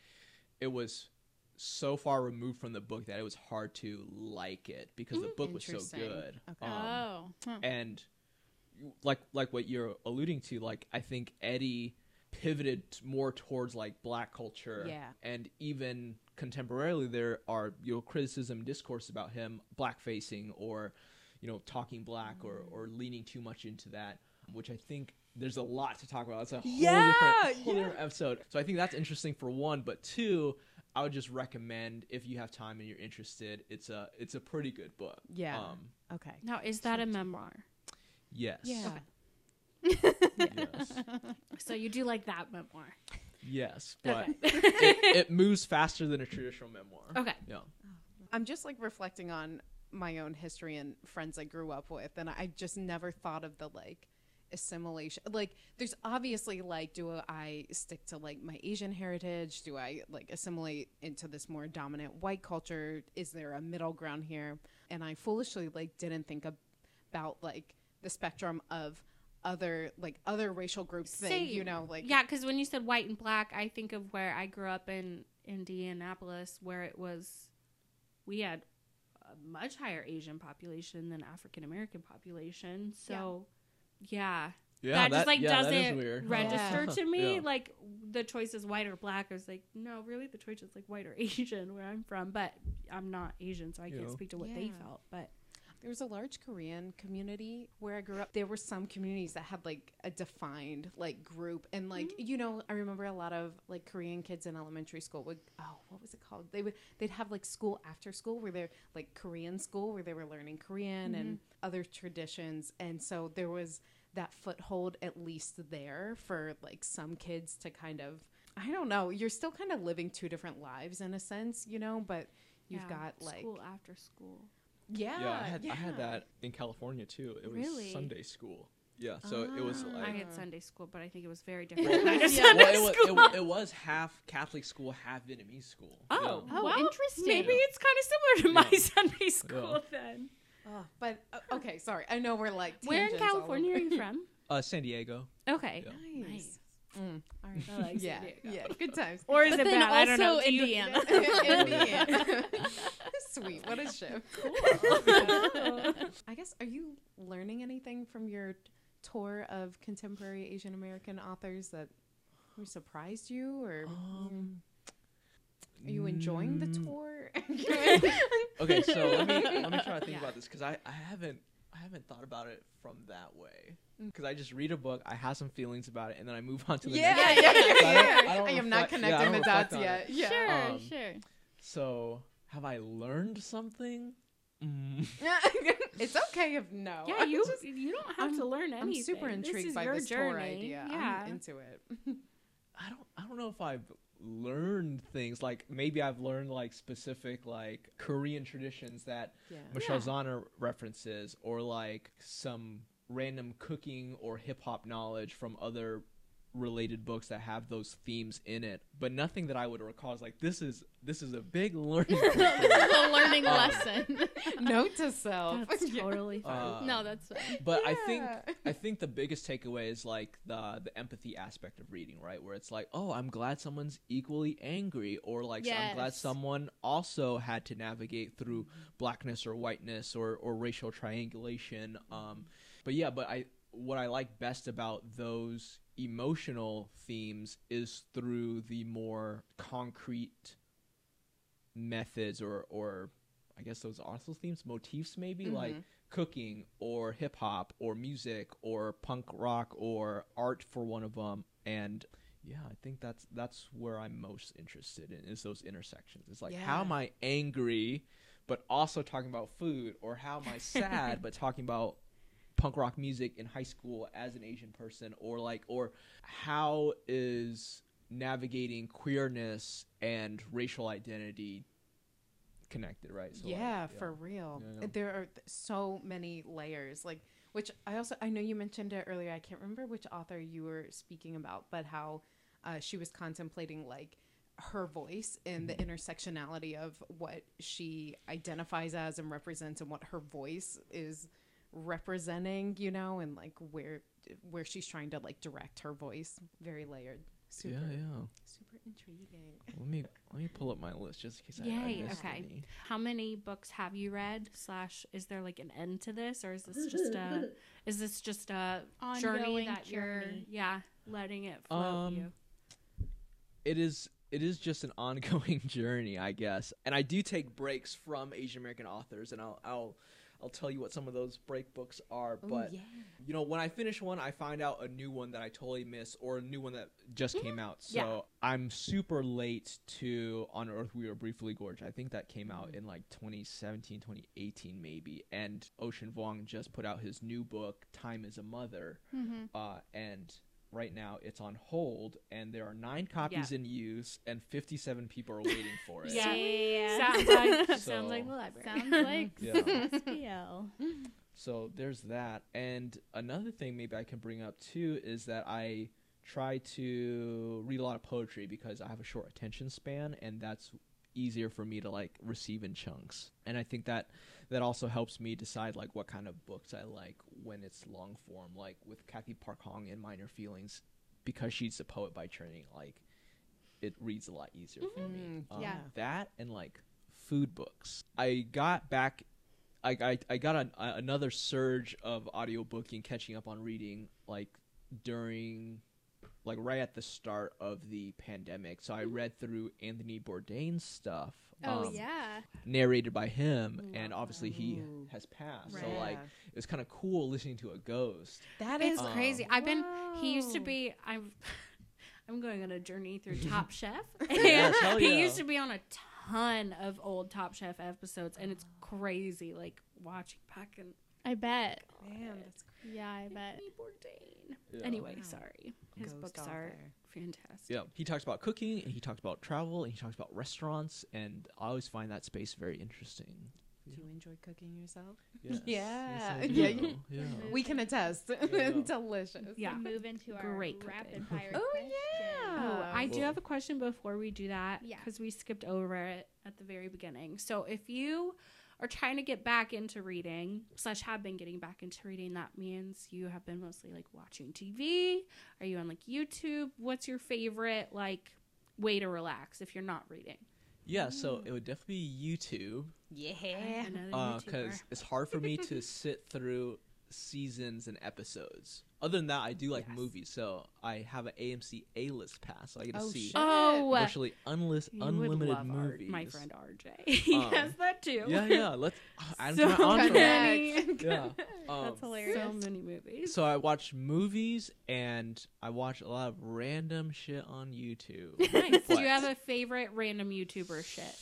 it was so far removed from the book that it was hard to like it because the book was so Interesting. good. Okay. Um, oh. Huh. and like like what you're alluding to, like I think Eddie pivoted more towards like black culture Yeah. and even contemporarily there are you know criticism discourse about him black facing or you know talking black or or leaning too much into that which i think there's a lot to talk about it's a whole Yeah, different whole yeah. different episode so i think that's interesting for one but two i would just recommend if you have time and you're interested it's a it's a pretty good book Yeah. um Okay. now, is that a memoir? yes Yeah. Yes So you do like that memoir? yes but Okay. it, it moves faster than a traditional memoir Okay. yeah I'm just like reflecting on my own history and friends I grew up with, and I just never thought of the like assimilation like there's obviously like do i stick to like my asian heritage do i like assimilate into this more dominant white culture is there a middle ground here and i foolishly like didn't think ab- about like the spectrum of other like other racial groups thing you know like yeah, because when you said white and black, I think of where I grew up in Indianapolis, where it was we had a much higher Asian population than African American population. So, yeah, Yeah, that, just like yeah, doesn't register Yeah. to me. Yeah. Like the choice is white or black. I was like, no, really, the choice is like white or Asian where I'm from. But I'm not Asian, so I can't Yeah. speak to what they felt. But There was a large Korean community where I grew up. There were some communities that had like a defined like group, and like Mm-hmm. you know, I remember a lot of like Korean kids in elementary school would oh, what was it called? They would they'd have like school after school where they're like Korean school where they were learning Korean and Mm-hmm. other traditions, and so there was that foothold at least there for like some kids to kind of I don't know. You're still kind of living two different lives in a sense, you know, but you've yeah, got like school after school. Yeah, yeah, I had I had that in California too. It was Really? Sunday school. Yeah, so it was Ah. like I had Sunday school, but I think it was very different. kind yeah. Sunday well, it was, it, school. it was half Catholic school, half Vietnamese school. Oh, Yeah. Oh, well, interesting. Maybe it's kind of similar to my Sunday school then. Oh, but uh, okay, sorry. I know we're like Where in California are you from? Uh, San Diego. Okay. Yeah. Nice. Nice. Mm, all right. I like San yeah, Diego. yeah, good times. Or is But it then bad? I don't know. also you- Indiana. Indiana. Sweet. What a show. I guess, are you learning anything from your tour of contemporary Asian American authors that who surprised you, or Um, are you enjoying the mm, tour? Okay, so let me let me try to think Yeah. about this because I, I haven't I haven't thought about it from that way because I just read a book, I have some feelings about it, and then I move on to the yeah, next. yeah, one. yeah, I don't- I I, don't am not reflect- yeah, I the dots yet. Yeah. Sure, Um, sure. So have I learned something? Mm. it's okay if no. Yeah, you just- you don't have I'm- to learn anything. I'm super intrigued is by your this journey. tour idea. Yeah. I'm into it. I don't I don't know if I've learned things like maybe I've learned like specific like Korean traditions that Yeah. Michelle Yeah. Zauner references or like some random cooking or hip hop knowledge from other related books that have those themes in it but nothing that I would recall is like this is this is a big learning curve for me. a learning Um, lesson. Note to self. That's Yeah. totally fine. Uh, no, that's fine. but I think I think the biggest takeaway is like the the empathy aspect of reading, right? Where it's like, oh, I'm glad someone's equally angry, or like I'm glad someone also had to navigate through blackness or whiteness or or racial triangulation. Um, but yeah, but I what I like best about those emotional themes is through the more concrete methods or or I guess those also themes, motifs maybe like Mhm. cooking or hip hop or music or punk rock or art for one of them and yeah i think that's that's where i'm most interested in is those intersections. It's like how am i angry but also talking about food or how am i sad but talking about punk rock music in high school as an asian person or like or how is navigating queerness and racial identity connected right like, yeah, for real. Yeah, yeah. There are th- so many layers. Like, which I also I know you mentioned it earlier. I can't remember which author you were speaking about, but how uh, she was contemplating like her voice and the Mm-hmm. intersectionality of what she identifies as and represents, and what her voice is representing. You know, and like where where she's trying to like direct her voice. Very layered. Super, yeah yeah super intriguing. Let me let me pull up my list just in case I, I Yay, missed okay. any. How many books have you read? Slash, is there like an end to this, or is this just a is this just a journey Ongoing that you're yeah letting it float Um, you? It is it is just an ongoing journey, I guess. And I do take breaks from Asian American authors, and I'll I'll I'll tell you what some of those break books are. Oh, but yeah. you know, when I finish one, I find out a new one that I totally missed, or a new one that just came out. So Yeah. I'm super late to On Earth We Were Briefly Gorgeous. I think that came out in like 2017, 2018 maybe. And Ocean Vuong just put out his new book, Time is a Mother. Mm-hmm. uh, and right now it's on hold, and there are nine copies in use, and 57 people are waiting for it. Yeah. Yeah. Sounds like So- sounds like the library. Sounds like Yeah. SPL. So there's that. And another thing maybe I can bring up too is that I try to read a lot of poetry because I have a short attention span and that's easier for me to like receive in chunks. And I think that that also helps me decide like what kind of books I like when it's long form like with Cathy Park Hong in Minor Feelings because she's a poet by training like it reads a lot easier for me. Mm, Um, yeah. That and like food books. I got back I, I, I got a, a, another surge of audiobooking catching up on reading like during like right at the start of the pandemic so i read through anthony bourdain's stuff Oh um, yeah. narrated by him and Love obviously he has passed so like it was kind of cool listening to a ghost That is Um, crazy. I've been. He used to be. I'm. I'm going on a journey through Top Chef, and Yes, hell he used to be on a ton of old Top Chef episodes, and it's crazy. Like watching back and I bet. man. That's crazy. Yeah, I bet. Anthony Bourdain. Yeah. Anyway, Wow. sorry. His books author. are fantastic. yeah he talks about cooking and he talks about travel and he talks about restaurants and i always find that space very interesting Do you enjoy cooking yourself? yes. Yeah. Yes, Yeah, yeah. We can attest. Yeah. Delicious. Yeah. We move into our Great rapid cooking. fire. Oh, yeah. Oh, I do have a question before we do that. Yeah. Because we skipped over it at the very beginning. So if you are trying to get back into reading, slash have been getting back into reading, that means you have been mostly like watching TV. Are you on like YouTube? What's your favorite like way to relax if you're not reading? yeah mm. so it would definitely be youtube Yeah. Because uh, YouTuber. it's hard for me to sit through seasons and episodes. Other than that, I do like Yes. movies, so I have an AMC A list pass, so I get to Oh, see shit. Oh, virtually unless would unlimited love our- movies. my friend RJ. he Um, has that too. Yeah, yeah. Let's add him So to my entourage. many. Yeah. Um, That's hilarious. So many movies. So I watch movies and I watch a lot of random shit on YouTube. Nice. Do you have a favorite random YouTuber shit?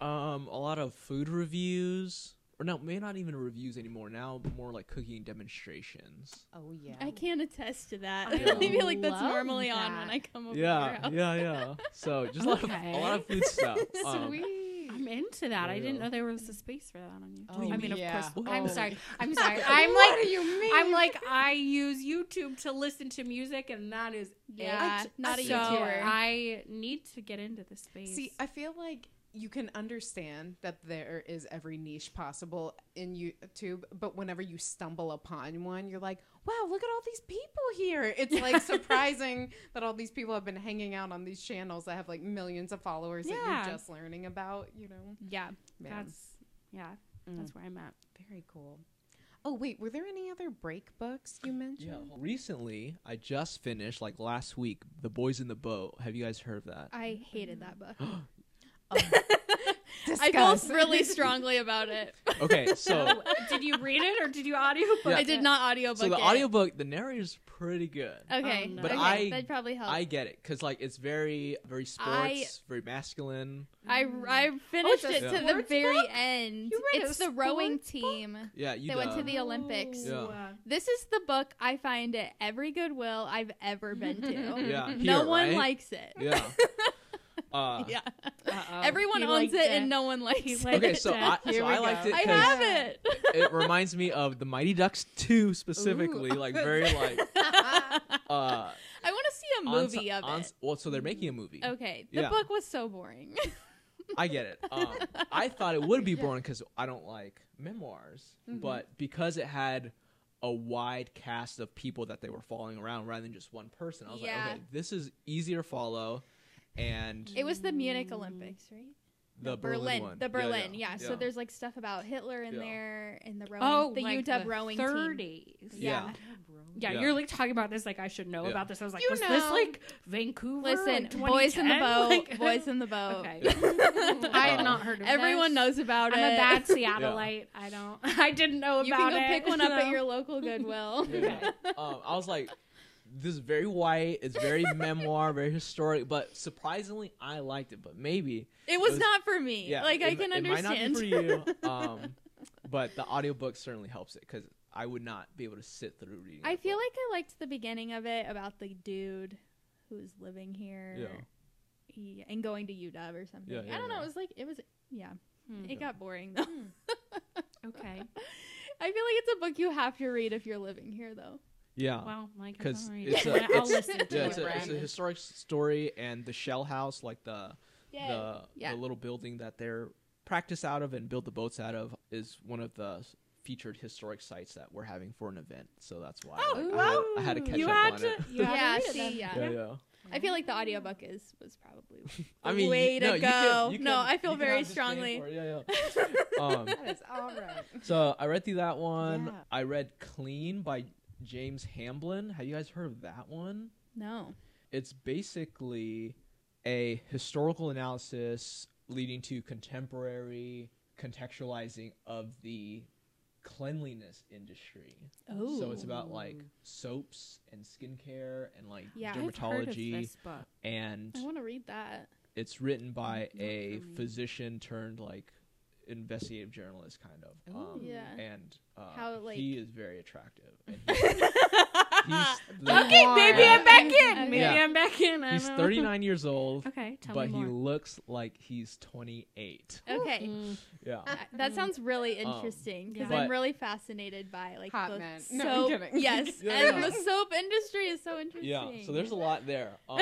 um a lot of food reviews? Or no, maybe not even reviews anymore. Now more like cooking demonstrations. Oh yeah. I can't attest to that. I I feel like that's love normally on when I come over. Yeah, house. yeah, yeah. So just a lot of a lot of food stuff. Um, Sweet. I'm into that. I didn't know there was a space for that on YouTube. Oh, I mean, yeah. of course. Oh. I'm sorry. I'm sorry. I'm what like. do you mean? I'm like I use YouTube to listen to music, and that is Yeah, it. not a so YouTuber. I need to get into the space. See, I feel like you can understand that there is every niche possible in YouTube, but whenever you stumble upon one, you're like, wow, look at all these people here. It's like surprising that all these people have been hanging out on these channels that have like millions of followers that you're just learning about, you know? yeah, Man. that's yeah, Mm. that's where I'm at. Very cool. Oh, wait, were there any other break books you mentioned? Yeah. Recently, I just finished like last week, The Boys in the Boat. Have you guys heard of that? I hated that book. Discuss. Um, I felt really strongly about it. Okay, so So, did you read it or did you audiobook Yeah. I did it? not audiobook so the it. audiobook, the narrator's pretty good. Okay, Oh, no. But okay, I- that'd probably help. I get it because like it's very very sports, very masculine. I I mm. oh, finished Oh, it to the very book? end. You read it's a the rowing book? team. Yeah, you They went to the Olympics. Yeah. This is the book I find at every Goodwill I've ever been to. Yeah, no one right? likes it. Yeah. Uh, Yeah. Uh-oh. Everyone He owns liked it, and no one likes He it. Okay, so I, Here so we I liked go. it I 'cause have it. it reminds me of the Mighty Ducks 2 specifically, Ooh. like very like uh I want to see a ons- movie of ons- it. Well, so they're making a movie. Okay, the Yeah. book was so boring. I get it. Um, I thought it would be boring because I don't like memoirs, Mm-hmm. but because it had a wide cast of people that they were following around rather than just one person, I was Yeah. like, okay, this is easier to follow. And it was the Munich Olympics, right? the No, Berlin, one. The Yeah, Berlin, yeah, yeah. So there's like stuff about Hitler in Yeah. there in the rowing, Oh, the like UW the rowing team. 30s. Yeah. Yeah, Yeah. you're like talking about this like I should know Yeah. about this. I was like, You was this like Vancouver? Listen, like, boys in the boat, Like- boys in the boat. Okay. Yeah. I had not heard of Everyone this. knows about I'm it. a bad Seattleite. I don't. I didn't know about it. you can go it. pick one up at your local Goodwill. Yeah. um, I was like, this is very white. It's very memoir, very historic. But surprisingly, I liked it. But maybe, It was, was- not for me. yeah, like I it, can it understand. might not be for you. Um, but the audiobook certainly helps it because I would not be able to sit through reading. I feel book. like I liked the beginning of it about the dude who's living here. Yeah. Yeah, and going to UW or something. Yeah, yeah, I don't know. It was like it was. Yeah, Hmm. it got boring though. Okay. I feel like it's a book you have to read if you're living here, though. Yeah. Well, Mike, because sorry. it's a, I'll it's, listen to yeah, it. it's, a, it's a Brandon. historic s- story, and the shell house, like the the Yeah. the little building that they're practice out of and build the boats out of, is one of the s- featured historic sites that we're having for an event. So that's why Oh, like, I, had, I had to catch you up had on to. it. You had Yeah, to read it see, then. yeah. Yeah, yeah. I feel like the audiobook is was probably I mean, way to no, you go. can- you no, can- I feel you can very have this game strongly. for it, Yeah, yeah. um, That is all right. so I read through that one. Yeah. I read Clean by James Hamblin. Have you guys heard of that one? No. it's basically a historical analysis leading to contemporary contextualizing of the cleanliness industry. Oh. So it's oh. about like soaps and skincare and like Yeah, I've I've heard of dermatology and I want to read that. it's written by Not a physician turned like investigative journalist kind of. Um, Yeah. and uh, How, like- he is very attractive. And he's, he's the- Okay, maybe I'm back in. Okay. Maybe Yeah. I'm back in. I he's don't know. 39 years old. Okay, tell but me he looks like he's 28. Okay. Mm. Yeah. Uh, that sounds really Um, interesting because Yeah. I'm really fascinated by like Hot the men. soap. No, I'm kidding. Yes, Yeah, and yeah. the soap industry is so interesting. Yeah. So there's a lot there. Um,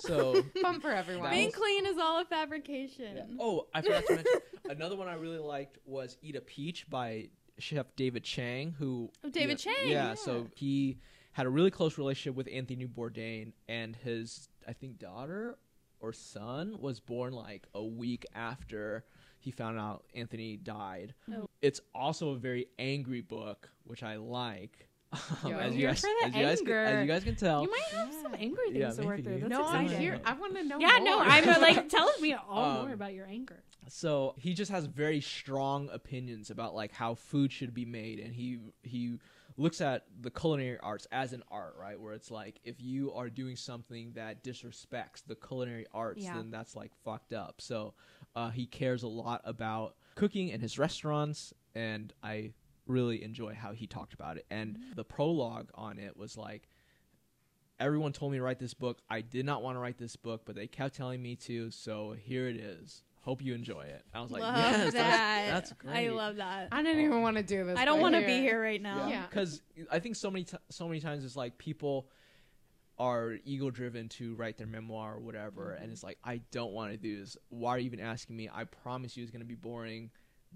so Fun for everyone. That being was- clean is all a fabrication. oh, I forgot to mention another one I really liked was Eat a Peach by Chef David Chang, who Oh, David Chang, Yeah, yeah. So he had a really close relationship with Anthony Bourdain, and his I think daughter or son was born like a week after he found out Anthony died. Oh. It's also a very angry book, which I like. Um, Yo, as you guys, as you guys, can, as you guys can tell, You might have some angry things Yeah, to work through. That's no, exciting. I want to know Yeah, more. no, I'm uh, like tell me all Um, more about your anger. so he just has very strong opinions about like how food should be made and he he looks at the culinary arts as an art right where it's like if you are doing something that disrespects the culinary arts Yeah. then that's like fucked up so uh, he cares a lot about cooking in his restaurants and i really enjoy how he talked about it and the prologue on it was like everyone told me to write this book. I did not want to write this book, but they kept telling me to, so here it is. Hope you enjoy it. I was like, love yes, that. that's, that's great. I love that. I didn't even want to do this. I don't want to be here right now. Yeah. because I think so many t- so many times it's like people are ego driven to write their memoir or whatever, Mm-hmm. and it's like I don't want to do this. Why are you even asking me? I promise you it's gonna be boring.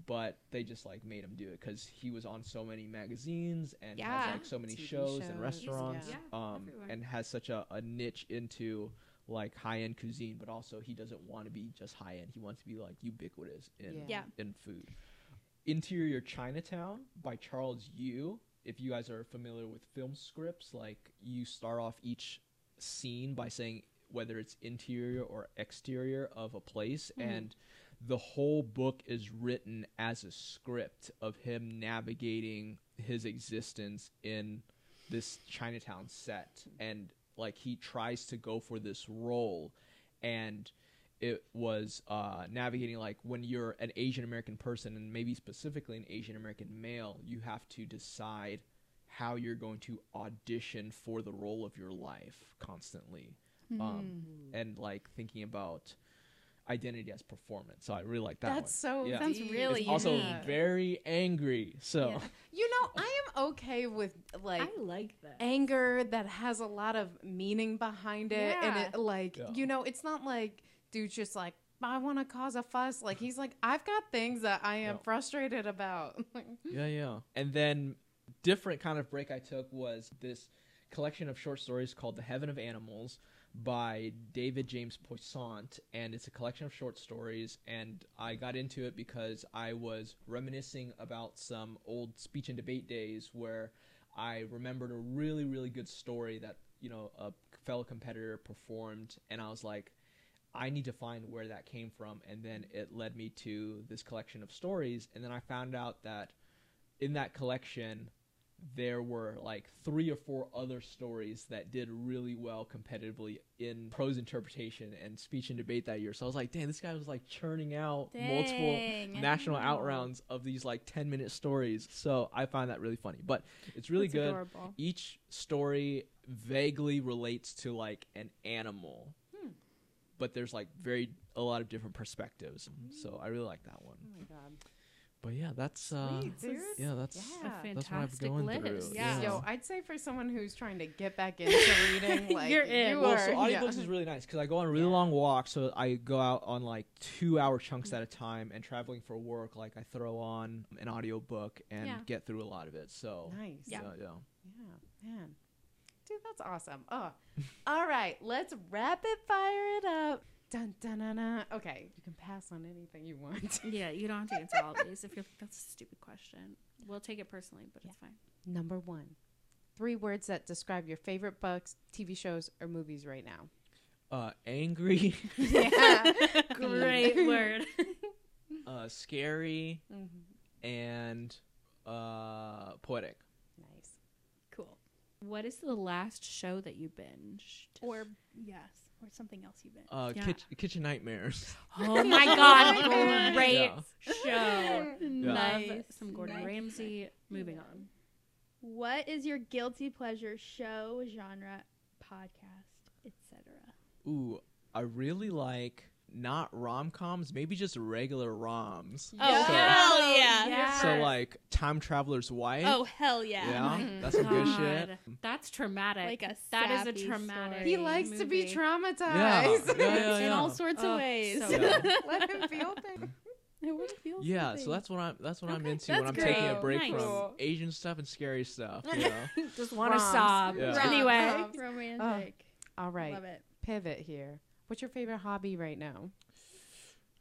But they just like made him do it because he was on so many magazines and Yeah. has like so many TV shows, and restaurants, yeah. um, and has such a, a niche into like high end cuisine. But also he doesn't want to be just high end. He wants to be like ubiquitous in Yeah. Yeah. in food. Interior Chinatown by Charles Yu. If you guys are familiar with film scripts, like you start off each scene by saying whether it's interior or exterior of a place and the whole book is written as a script of him navigating his existence in this Chinatown set. And like he tries to go for this role. And it was uh, navigating like when you're an Asian American person and maybe specifically an Asian American male, you have to decide how you're going to audition for the role of your life constantly, um, and like thinking about identity as performance. So I really like that. That's one. so. Yeah. Sounds really It's also unique. very angry. So Yeah. You know, I am okay with like I like that. anger that has a lot of meaning behind it, and it like Yeah. you know, it's not like dude's just like. I want to cause a fuss. Like he's like, I've got things that I am Yeah. frustrated about. Yeah, yeah. And then different kind of break I took was this collection of short stories called The Heaven of Animals by David James Poissant and it's a collection of short stories and I got into it because I was reminiscing about some old speech and debate days where I remembered a really really good story that, you know, a fellow competitor performed and I was like I need to find where that came from. And then it led me to this collection of stories. And then I found out that in that collection, there were like three or four other stories that did really well competitively in prose interpretation and speech and debate that year. So I was like, damn, this guy was like churning out multiple Dang. national outrounds of these like 10 minute stories. So I find that really funny. But it's really That's good. adorable. Each story vaguely relates to like an animal. Hmm. But there's like very a lot of different perspectives. So I really like that one. Oh my god. But yeah, that's uh Sweet, yeah, that's A Yeah. That's what I've fantastic gone list. through. Yeah. Yo, I'd say for someone who's trying to get back into reading, like You're in. you Well, are. so yeah. audiobooks is really nice because I go on really Yeah. long walks. So I go out on like two hour chunks at a time, and traveling for work, like I throw on an audiobook and Yeah. get through a lot of it. So Nice. yeah, yeah. Yeah, man. Dude, that's awesome. Oh, all right. Let's rapid fire it up. Dun, dun, dun, dun. Okay, you can pass on anything you want. Yeah, you don't have to answer all these if you're like, that's a stupid question. We'll take it personally, but it's fine. Number one, three words that describe your favorite books, TV shows, or movies right now. Uh, angry, Yeah. Great word. uh, scary, Mhm. and uh, poetic. Nice. Cool. What is the last show that you binged? Or yes, or something else you've been. Uh, Yeah. kitch- kitchen nightmares. Oh my god, God. great Yeah. show. Nice. Love some Gordon Nice. Ramsay. Moving on. What is your guilty pleasure show, genre, podcast, etc.? Ooh, I really like not rom coms, maybe just regular roms. Oh, So- hell yeah. Yeah. So like Time Traveler's Wife. Oh hell yeah. yeah, oh my that's some good shit. That's traumatic. Like a that is a traumatic. story. He likes to be traumatized. Yeah, yeah, yeah, In yeah. all sorts Oh, of ways. so Yeah. Let him feel things. It would feel Yeah, something. so that's what I'm. That's what I'm into when I'm taking a break Nice. from Asian stuff and scary stuff. You know? Just want to Roms. sob. Yeah. Rom- Anyway, Roms. romantic. All right. Love it. Pivot here. What's your favorite hobby right now?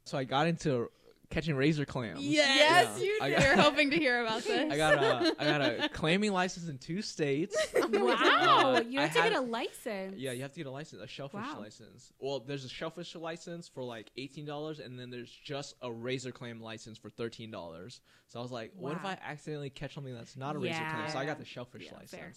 so I got into catching razor clams. Yes, Yeah. you I did. got- We're hoping to hear about this. I got a I got a claiming license in two states. wow, Uh, you I have to had- get a license. Yeah, you have to get a license, a shellfish Wow. license. Well, there's a shellfish license for like eighteen dollars, and then there's just a razor clam license for thirteen dollars. So I was like, what if I accidentally catch something that's not a razor clam? So I got the shellfish Yeah, license. fair.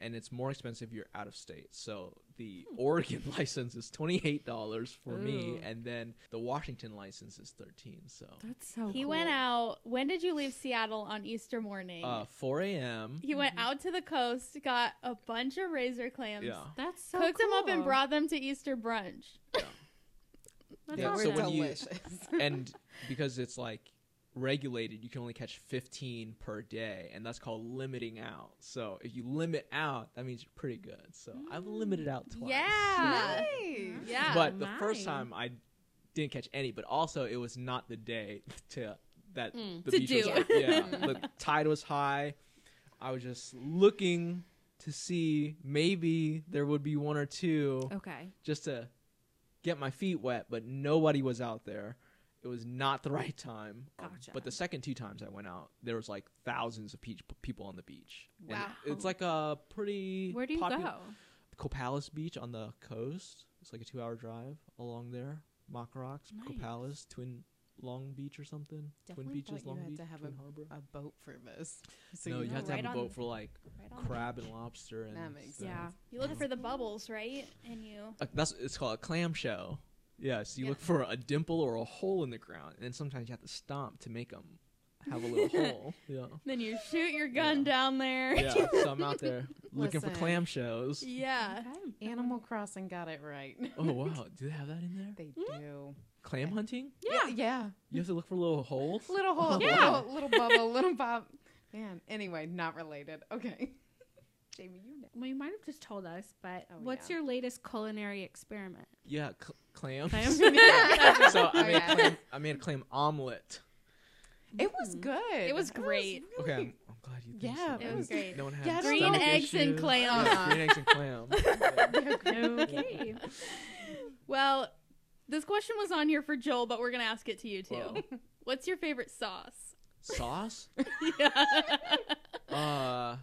And it's more expensive if you're out of state. So the Hmm. Oregon license is twenty eight dollars for me, and then the Washington license is thirteen. So That's so. He cool. went out. When did you leave Seattle on Easter morning? uh, four a.m. he went out to the coast, got a bunch of razor clams, Yeah. That's so. cooked them up and brought them to Easter brunch. That's Yeah, awesome. so when you- and because it's like regulated, you can only catch 15 per day, and that's called limiting out. So if you limit out, that means you're pretty good. So I've limited out twice. Yeah. Nice. Yeah. But the first time I didn't catch any, but also it was not the day to that Mm. the To beach was do like, yeah, the tide was high. I was just looking to see maybe there would be one or two Okay. just to get my feet wet, but nobody was out there. It was not the right time. Um, Gotcha. but the second two times I went out, there was like thousands of peach people on the beach. And Wow. it's like a pretty Where do you popu- go? Copalis Beach on the coast. It's like a two-hour drive along there. Mocrocks, Nice. Copalis, Twin Long Beach or something. Definitely Twin Beaches, thought you Long had Beach, to have Twin Harbor. A boat for this. So no, you, know, have to right have a boat for like right crab and lobster and That makes stuff. Yeah. You look for the bubbles, right? And you. Uh, that's it's called a clam shell. Yeah, so you Yeah. look for a dimple or a hole in the ground, and sometimes you have to stomp to make them have a little hole. Yeah, Then you shoot your gun Yeah. down there. yeah. So I'm out there looking for clam shells. Yeah. Okay. Animal Crossing got it right. Oh wow, do they have that in there? They hmm? do. Clam hunting? Yeah. Yeah. You have to look for little holes. Little hole. Yeah. Little, little bubble. Little bob. Man. Anyway, not related. Okay. Jamie, you know. Well, you might have just told us, but Oh, what's yeah. your latest culinary experiment? Yeah, cl- clams. Clams? so I Oh, made yeah. clam, I made a clam omelet. It was mm-hmm. good. It was great. really- Okay, I'm, I'm glad you. Think Yeah, so. It was great. No one had Yeah, Green know. stomach eggs and issues. clam. Yeah, green eggs and clam. okay. Well, this question was on here for Joel, but we're gonna ask it to you too. Whoa. What's your favorite sauce? Sauce? yeah. Uh,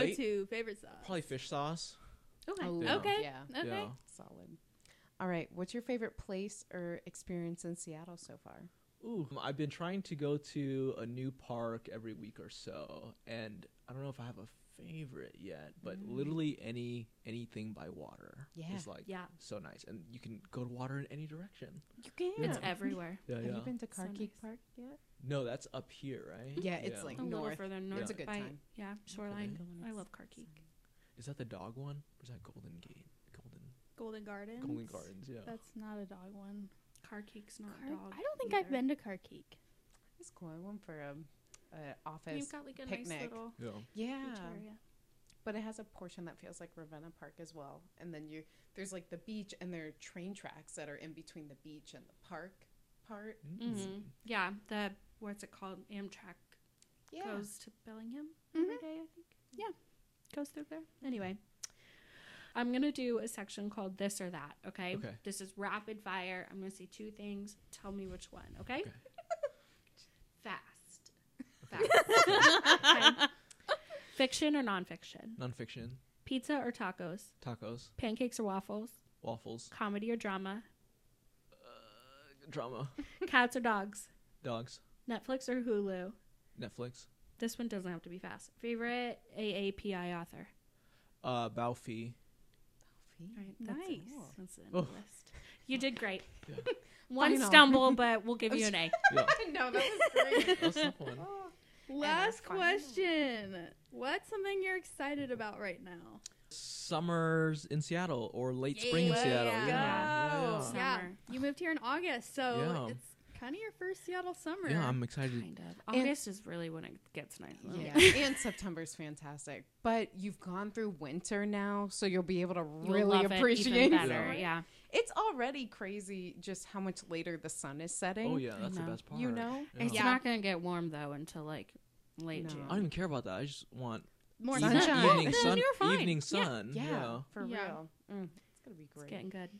Go late- to favorite sauce. Probably fish sauce. Okay. Oh, Yeah. Okay. Yeah. Okay. Yeah. Solid. All right. What's your favorite place or experience in Seattle so far? Ooh, I've been trying to go to a new park every week or so, and I don't know if I have a favorite yet, but Mm. literally any anything by water Yeah. is like Yeah. so nice, and you can go to water in any direction. You can. It's everywhere. Yeah, Have yeah. you been to So Carkeek nice. Park yet? No, that's up here, right? Yeah, it's like A little north. further north. It's a good by, time. Yeah, shoreline. Go I love Carkeek. Is that the dog one? Or is that Golden Gate? Golden Golden Gardens. Golden Gardens, yeah. That's not a dog one. Carkeek's not Car- a dog. I don't think I've either. been to Carkeek. It's cool. I went for a, a You've office got like a picnic. nice little yeah. Yeah, beach area. but it has a portion that feels like Ravenna Park as well. And then you there's like the beach, and there are train tracks that are in between the beach and the park part. Mm. hmm Yeah, the what's it called? Amtrak Yeah, goes to Bellingham Mhm. every day. I think. Yeah. goes through there. Anyway, I'm gonna do a section called "This or That." Okay. Okay. This is rapid fire. I'm gonna say two things. Tell me which one. Okay. Okay. Fast. Fast. Okay. Fiction or nonfiction? Nonfiction, Pizza or tacos? tacos, Pancakes or waffles? waffles, Comedy or drama? drama, Cats or dogs? dogs, Netflix or Hulu? Netflix, This one doesn't have to be fast. Favorite AAPI author? uh, Bao Phi. All right, that's Nice. It. That's the end Oh. the list. You did great. Yeah. One Final. stumble, but we'll give you an A. Yeah, no, that was great. that's tough one. Last question. What's something you're excited about right now? Summers in Seattle or late spring in Seattle. go. Yeah, yeah, yeah. Summer. Yeah, you moved here in August, so Yeah. it's kind of your first Seattle summer. Yeah, I'm excited. Kind of. August is really when it gets nice. Yeah, and September's fantastic. But you've gone through winter now, so you'll be able to You'll really love it appreciate even it. better. Yeah. It's already crazy just how much later the sun is setting. Oh yeah, that's the best part. You know? Yeah. It's Yeah. not gonna get warm though until like late No. June. I don't even care about that. I just want More Sunshine. sun. Evening sun. you're. Evening Yeah. sun. Yeah, Yeah. for Yeah. real. Mm, it's gonna be great. It's getting good.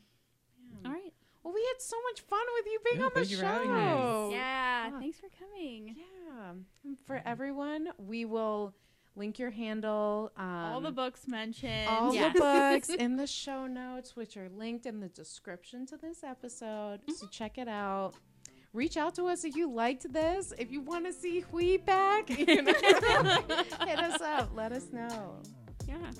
Yeah. All right. Well, we had so much fun with you being Yeah, on the show. for me. Yeah, Ah. thanks for coming. Yeah. And For everyone, we will link your handle. Um, All the books mentioned. all Yeah. the books in the show notes, which are linked in the description to this episode. So check it out. Reach out to us if you liked this. If you want to see Hui back, you know, hit us up. Let us know. Yeah.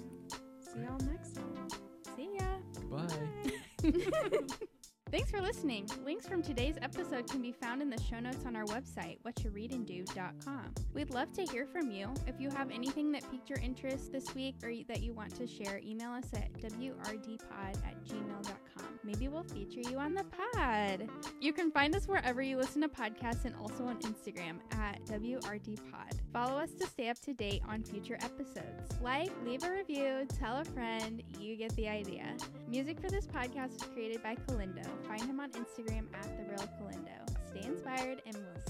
See y'all next time. See ya. Bye. Thanks for listening. Links from today's episode can be found in the show notes on our website, whatyoureadanddo.com. We'd love to hear from you. If you have anything that piqued your interest this week or that you want to share, email us at wrdpod at gmail.com. Maybe we'll feature you on the pod. You can find us wherever you listen to podcasts and also on Instagram at wrdpod. Follow us to stay up to date on future episodes. Like, leave a review, tell a friend, you get the idea. Music for this podcast is created by Kalindo. Find him on Instagram at The Real Kalindo. Stay inspired, and we'll